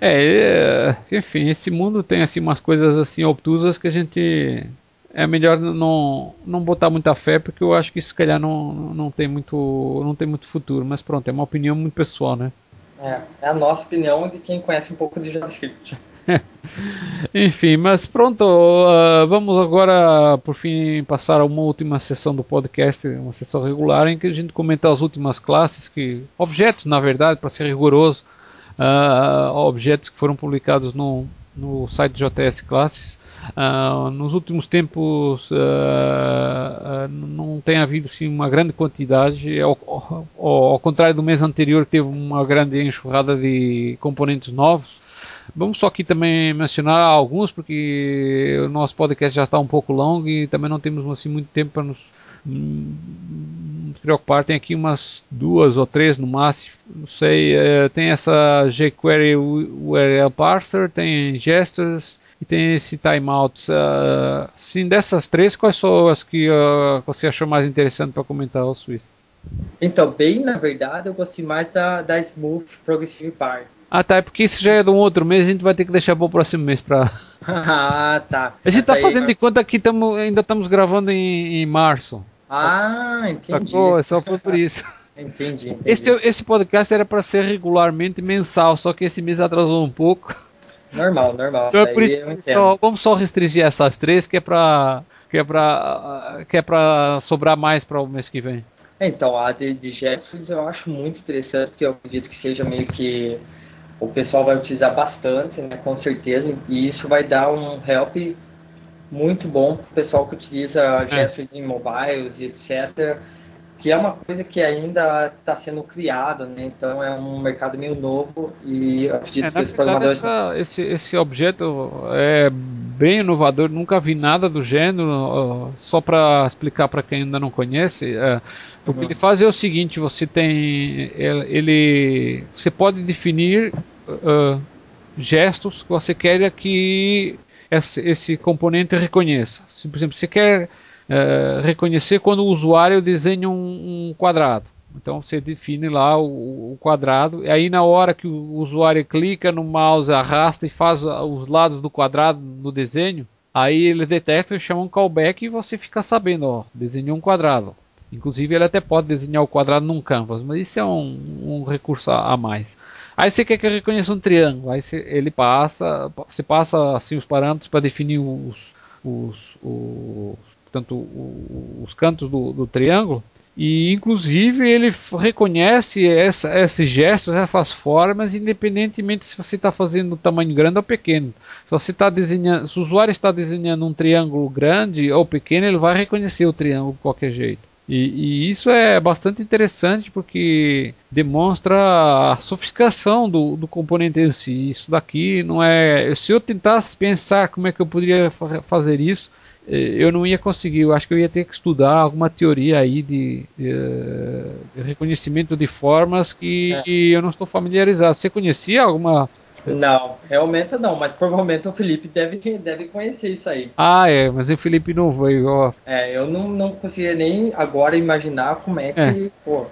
É, é, enfim, esse mundo tem assim umas coisas assim obtusas que a gente é melhor não, não botar muita fé porque eu acho que isso se calhar não, não tem muito não tem muito futuro, mas pronto, é uma opinião muito pessoal, né? É, é a nossa opinião de quem conhece um pouco de JavaScript. Enfim, mas pronto, uh, vamos agora por fim passar a uma última sessão do podcast, uma sessão regular em que a gente comenta as últimas classes, que objetos, na verdade, para ser rigoroso, uh, objetos que foram publicados no, no site JS Classes. Uh, nos últimos tempos não tem havido assim, uma grande quantidade, ao, ao, ao, contrário do mês anterior que teve uma grande enxurrada de componentes novos. Vamos só aqui também mencionar alguns, porque o nosso podcast já está um pouco longo e também não temos assim muito tempo para nos, hum, nos preocupar. Tem aqui umas duas ou três no máximo. Não sei, é, tem essa jQuery URL parser, tem gestures e tem esse timeout. Uh, sim, dessas três, quais são as que uh, você achou mais interessante para comentar, o Suíço? Então, bem, na verdade, eu gostei mais da, da Smooth Progressive Bar. Ah, tá. É porque isso já é de um outro mês, a gente vai ter que deixar para o próximo mês para. [LAUGHS] ah, tá. A gente está fazendo de conta que tamo, ainda estamos gravando em, em, março. Ah, entendi. Sacou? É só foi por isso. [LAUGHS] entendi, entendi. Esse, esse podcast era para ser regularmente mensal, só que esse mês atrasou um pouco. Normal, normal. Então é por isso que só, vamos só restringir essas três, que é para que é para que é para sobrar mais para o mês que vem. Então, a de, de eu acho muito interessante, porque eu acredito que seja meio que o pessoal vai utilizar bastante, né, com certeza, e isso vai dar um help muito bom para o pessoal que utiliza é. gestos em mobiles e etc que é uma coisa que ainda está sendo criada, né? Então é um mercado meio novo e acredito é, que os programadores... Essa, esse, esse objeto é bem inovador, nunca vi nada do gênero, só para explicar para quem ainda não conhece, é, o uhum. que ele faz é o seguinte, você tem, ele, você pode definir uh, gestos que você quer que esse, esse componente reconheça. Se, por exemplo, você quer é, reconhecer quando o usuário desenha um, um quadrado. Então você define lá o, o, quadrado, e aí na hora que o usuário clica no mouse, arrasta e faz os lados do quadrado no desenho, aí ele detecta chama um callback e você fica sabendo, ó, desenhou um quadrado. Inclusive ele até pode desenhar o quadrado num canvas, mas isso é um, um recurso a, a, mais. Aí você quer que reconheça um triângulo, aí você, ele passa, você passa assim os parâmetros para definir os, os, os portanto, o, os cantos do, do, triângulo, e inclusive ele reconhece essa, esses gestos, essas formas, independentemente se você está fazendo tamanho grande ou pequeno. Se você está desenhando, se o usuário está desenhando um triângulo grande ou pequeno, ele vai reconhecer o triângulo de qualquer jeito. E, e, isso é bastante interessante porque demonstra a sofisticação do, do, componente em si. Isso daqui não é. Se eu tentasse pensar como é que eu poderia fazer isso, eu não ia conseguir. Eu acho que eu ia ter que estudar alguma teoria aí de, de, de reconhecimento de formas que é. eu não estou familiarizado. Você conhecia alguma não, realmente não, mas provavelmente o Felipe deve, deve conhecer isso aí. Ah, é, mas o Felipe não veio, ó. É, eu não, não conseguia nem agora imaginar como é que, é. pô,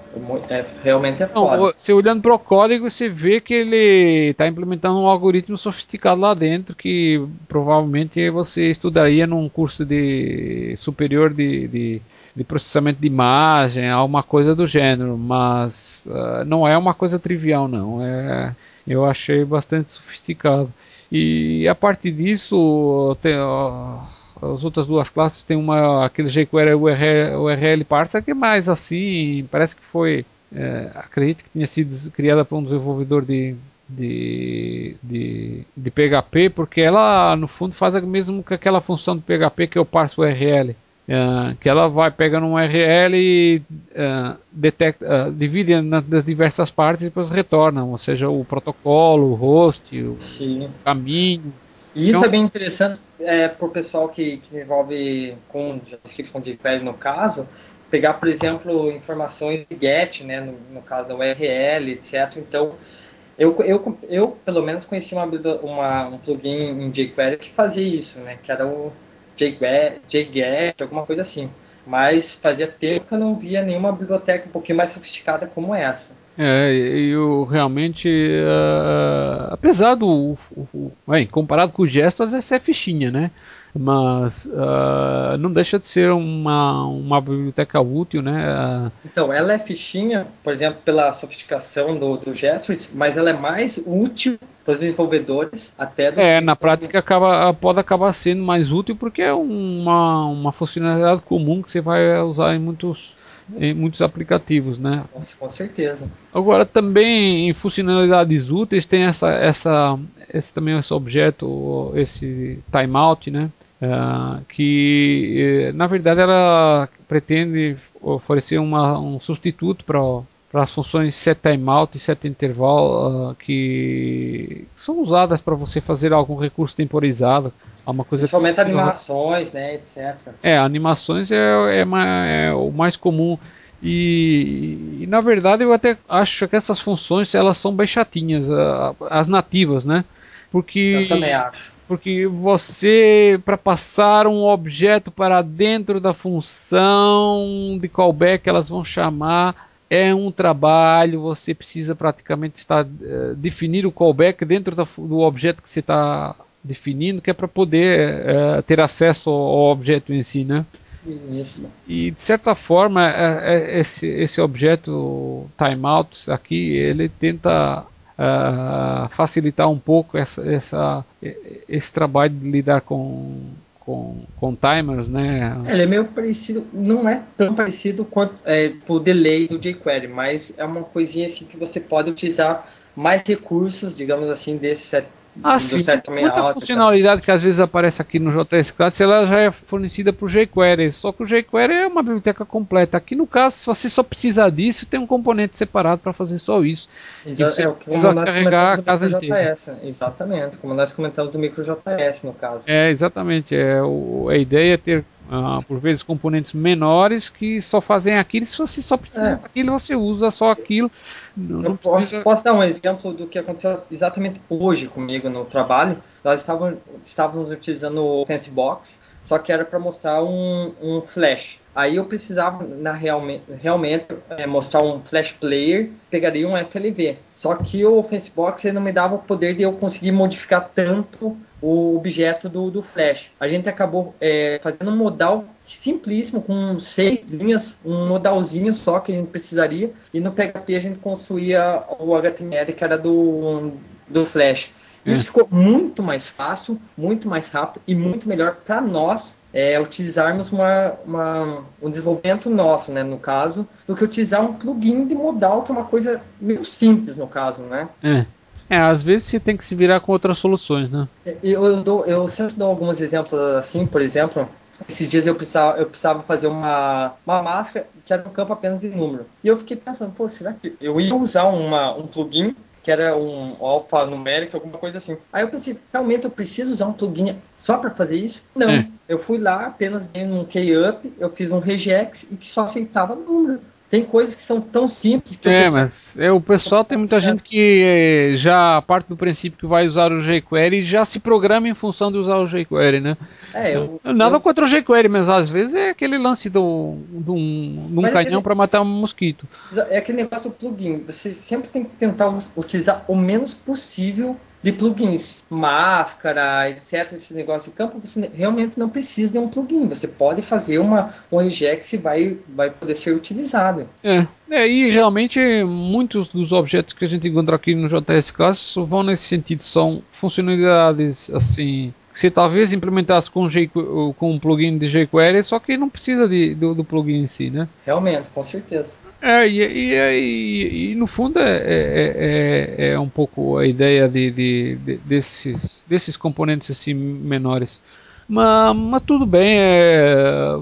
é, realmente é foda. Não, você olhando pro código, você vê que ele está implementando um algoritmo sofisticado lá dentro que provavelmente você estudaria num curso de superior de, de de processamento de imagem, alguma coisa do gênero, mas uh, não é uma coisa trivial não. É, eu achei bastante sofisticado. E a partir disso, tem, uh, as outras duas classes tem uma aquele jQuery URL, URL parser que é mais assim, parece que foi, é, acredito que tinha sido criada por um desenvolvedor de de, de, de PHP, porque ela no fundo faz o mesmo que aquela função do PHP que eu parse URL. Uh, que ela vai pegando um URL e uh, detecta, uh, divide nas diversas partes e depois retorna, ou seja, o protocolo, o host, o Sim. caminho. E isso então, é bem interessante é, para o pessoal que, que envolve com JavaScript, com jQuery no caso, pegar, por exemplo, informações de GET, né, no, no caso da URL, etc. Então, eu, eu, eu pelo menos conheci uma, uma, um plugin em jQuery que fazia isso, né, que era o JGet, alguma coisa assim. Mas fazia tempo que eu não via nenhuma biblioteca um pouquinho mais sofisticada como essa. É, eu realmente, uh, apesar do, o, o, bem, comparado com o Gestos, essa é fichinha, né? Mas uh, não deixa de ser uma, uma biblioteca útil, né? Então, ela é fichinha, por exemplo, pela sofisticação do, do Gestures, mas ela é mais útil para os desenvolvedores até É, na prática acaba, pode acabar sendo mais útil porque é uma, uma funcionalidade comum que você vai usar em muitos em muitos aplicativos, né? Com certeza. Agora também em funcionalidades úteis tem essa, essa, esse também esse objeto, esse timeout, né? Uh, que eh, na verdade ela pretende oferecer uma, um substituto para para as funções set timeout e set interval uh, que são usadas para você fazer algum recurso temporizado uma coisa Principalmente animações, né, etc. É, animações é, é, é o mais comum. E, e, na verdade eu até acho que essas funções elas são bem chatinhas, as nativas, né? Porque eu também acho. Porque você para passar um objeto para dentro da função de callback elas vão chamar é um trabalho, você precisa praticamente estar uh, definir o callback dentro da, do objeto que você está definindo, que é para poder é, ter acesso ao objeto em si, né? Isso. E de certa forma é, é, esse, esse objeto timeout aqui ele tenta uh, facilitar um pouco essa, essa, esse trabalho de lidar com, com com, timers, né? Ele é meio parecido, não é tão parecido quanto é, o delay do jQuery, mas é uma coisinha assim que você pode utilizar mais recursos, digamos assim, desse set, ah, sim. Muita alta, funcionalidade que às vezes aparece aqui no JS Classic, ela já é fornecida por jQuery. Só que o jQuery é uma biblioteca completa. Aqui no caso, se você só precisar disso, tem um componente separado para fazer só isso. Exa é, como precisa carregar a casa inteira. Exatamente, como nós comentamos do microJS no caso. É, exatamente. É, o, a ideia é ter Uh, por vezes componentes menores que só fazem aquilo. Se você só precisa é. daquilo, você usa só aquilo. Não, não posso, precisa... posso, dar um exemplo do que aconteceu exatamente hoje comigo no trabalho. Nós estávamos, estávamos utilizando o Fancebox, só que era para mostrar um, um flash. Aí eu precisava na realmente, realmente é, mostrar um flash player, pegaria um FLV. Só que o Fancebox não me dava o poder de eu conseguir modificar tanto o objeto do, do Flash. A gente acabou é, fazendo um modal simplíssimo, com seis linhas, um modalzinho só que a gente precisaria, e no PHP a gente construía o HTML que era do, do Flash. Isso é. ficou muito mais fácil, muito mais rápido e muito melhor para nós é, utilizarmos uma, uma, um desenvolvimento nosso, né, no caso, do que utilizar um plugin de modal, que é uma coisa meio simples no caso, né? É. É, às vezes você tem que se virar com outras soluções, né? Eu, eu, dou, eu sempre dou alguns exemplos assim, por exemplo, esses dias eu precisava, eu precisava fazer uma, uma máscara que era um campo apenas de número. E eu fiquei pensando, pô, será que eu ia usar uma, um plugin que era um alfanumérico, alguma coisa assim. Aí eu pensei, realmente eu preciso usar um plugin só para fazer isso? Não. É. Eu fui lá, apenas dei um key-up, eu fiz um regex e que só aceitava número. Tem coisas que são tão simples que É, mas é, o pessoal tem muita gente que é, já parte do princípio que vai usar o jQuery e já se programa em função de usar o jQuery, né? É, eu, Nada eu... contra o jQuery, mas às vezes é aquele lance do, do um, de um canhão aquele... para matar um mosquito. É aquele negócio do plugin. Você sempre tem que tentar utilizar o menos possível de plugins, máscara, etc, esses negócios de campo, você realmente não precisa de um plugin. Você pode fazer uma, um regex e vai, vai poder ser utilizado. É, é, e realmente muitos dos objetos que a gente encontra aqui no JS Class vão nesse sentido, são funcionalidades assim que você talvez implementasse com, com um plugin de jQuery, só que não precisa de, do, do plugin em si, né? Realmente, com certeza. É, e, e, e, e, no fundo é, é, é, é, um pouco a ideia de, de, de, desses, desses componentes assim menores. Mas, mas tudo bem, é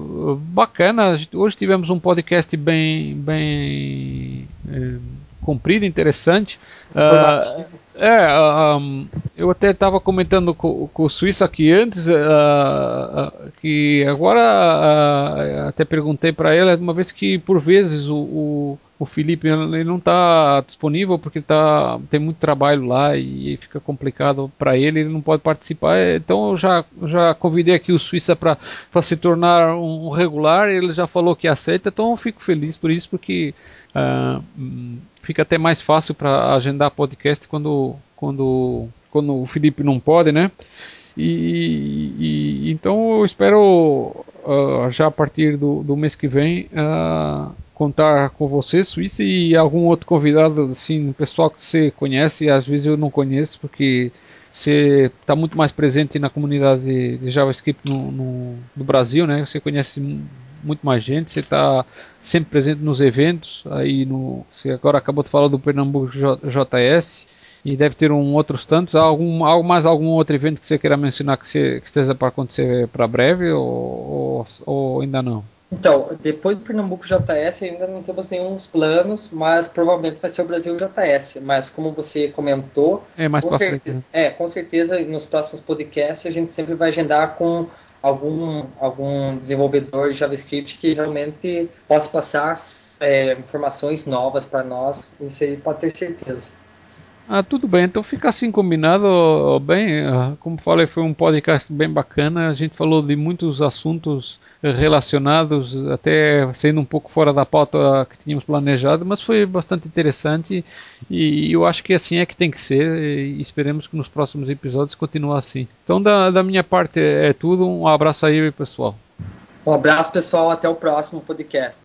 bacana. Hoje tivemos um podcast bem, bem é, comprido, interessante. Uh, é, um, eu até estava comentando com, com, o Suíça aqui antes, uh, uh, que agora até perguntei para ele, uma vez que por vezes o, o, o Felipe ele não está disponível porque tá, tem muito trabalho lá e fica complicado para ele, ele não pode participar. Então eu já, já convidei aqui o Suíça para se tornar um regular, ele já falou que aceita, então eu fico feliz por isso, porque Uh, fica até mais fácil para agendar podcast quando, quando, quando o Felipe não pode, né? E, e então eu espero uh, já a partir do, do mês que vem uh, contar com você, Suíça, e algum outro convidado, assim, pessoal que você conhece, às vezes eu não conheço, porque você está muito mais presente na comunidade de, JavaScript no, no, no, Brasil, né? Você conhece muito mais gente, você está sempre presente nos eventos. Aí no, você agora acabou de falar do Pernambuco JS e deve ter um outros tantos. Algum, há mais algum outro evento que você queira mencionar que, você, que esteja para acontecer para breve ou, ou, ou, ainda não? Então, depois do Pernambuco JS ainda não temos nenhum planos, mas provavelmente vai ser o Brasil JS. Mas como você comentou, é mais com certeza, né? é, com certeza nos próximos podcasts a gente sempre vai agendar com algum, algum desenvolvedor JavaScript que realmente possa passar é, informações novas para nós, isso aí pode ter certeza. Ah, tudo bem, então fica assim combinado. Bem, ah, como falei, foi um podcast bem bacana. A gente falou de muitos assuntos relacionados, até saindo um pouco fora da pauta que tínhamos planejado, mas foi bastante interessante e eu acho que assim é que tem que ser e esperemos que nos próximos episódios continue assim. Então, da, da minha parte é tudo. Um abraço aí, pessoal. Um abraço, pessoal. Até o próximo podcast.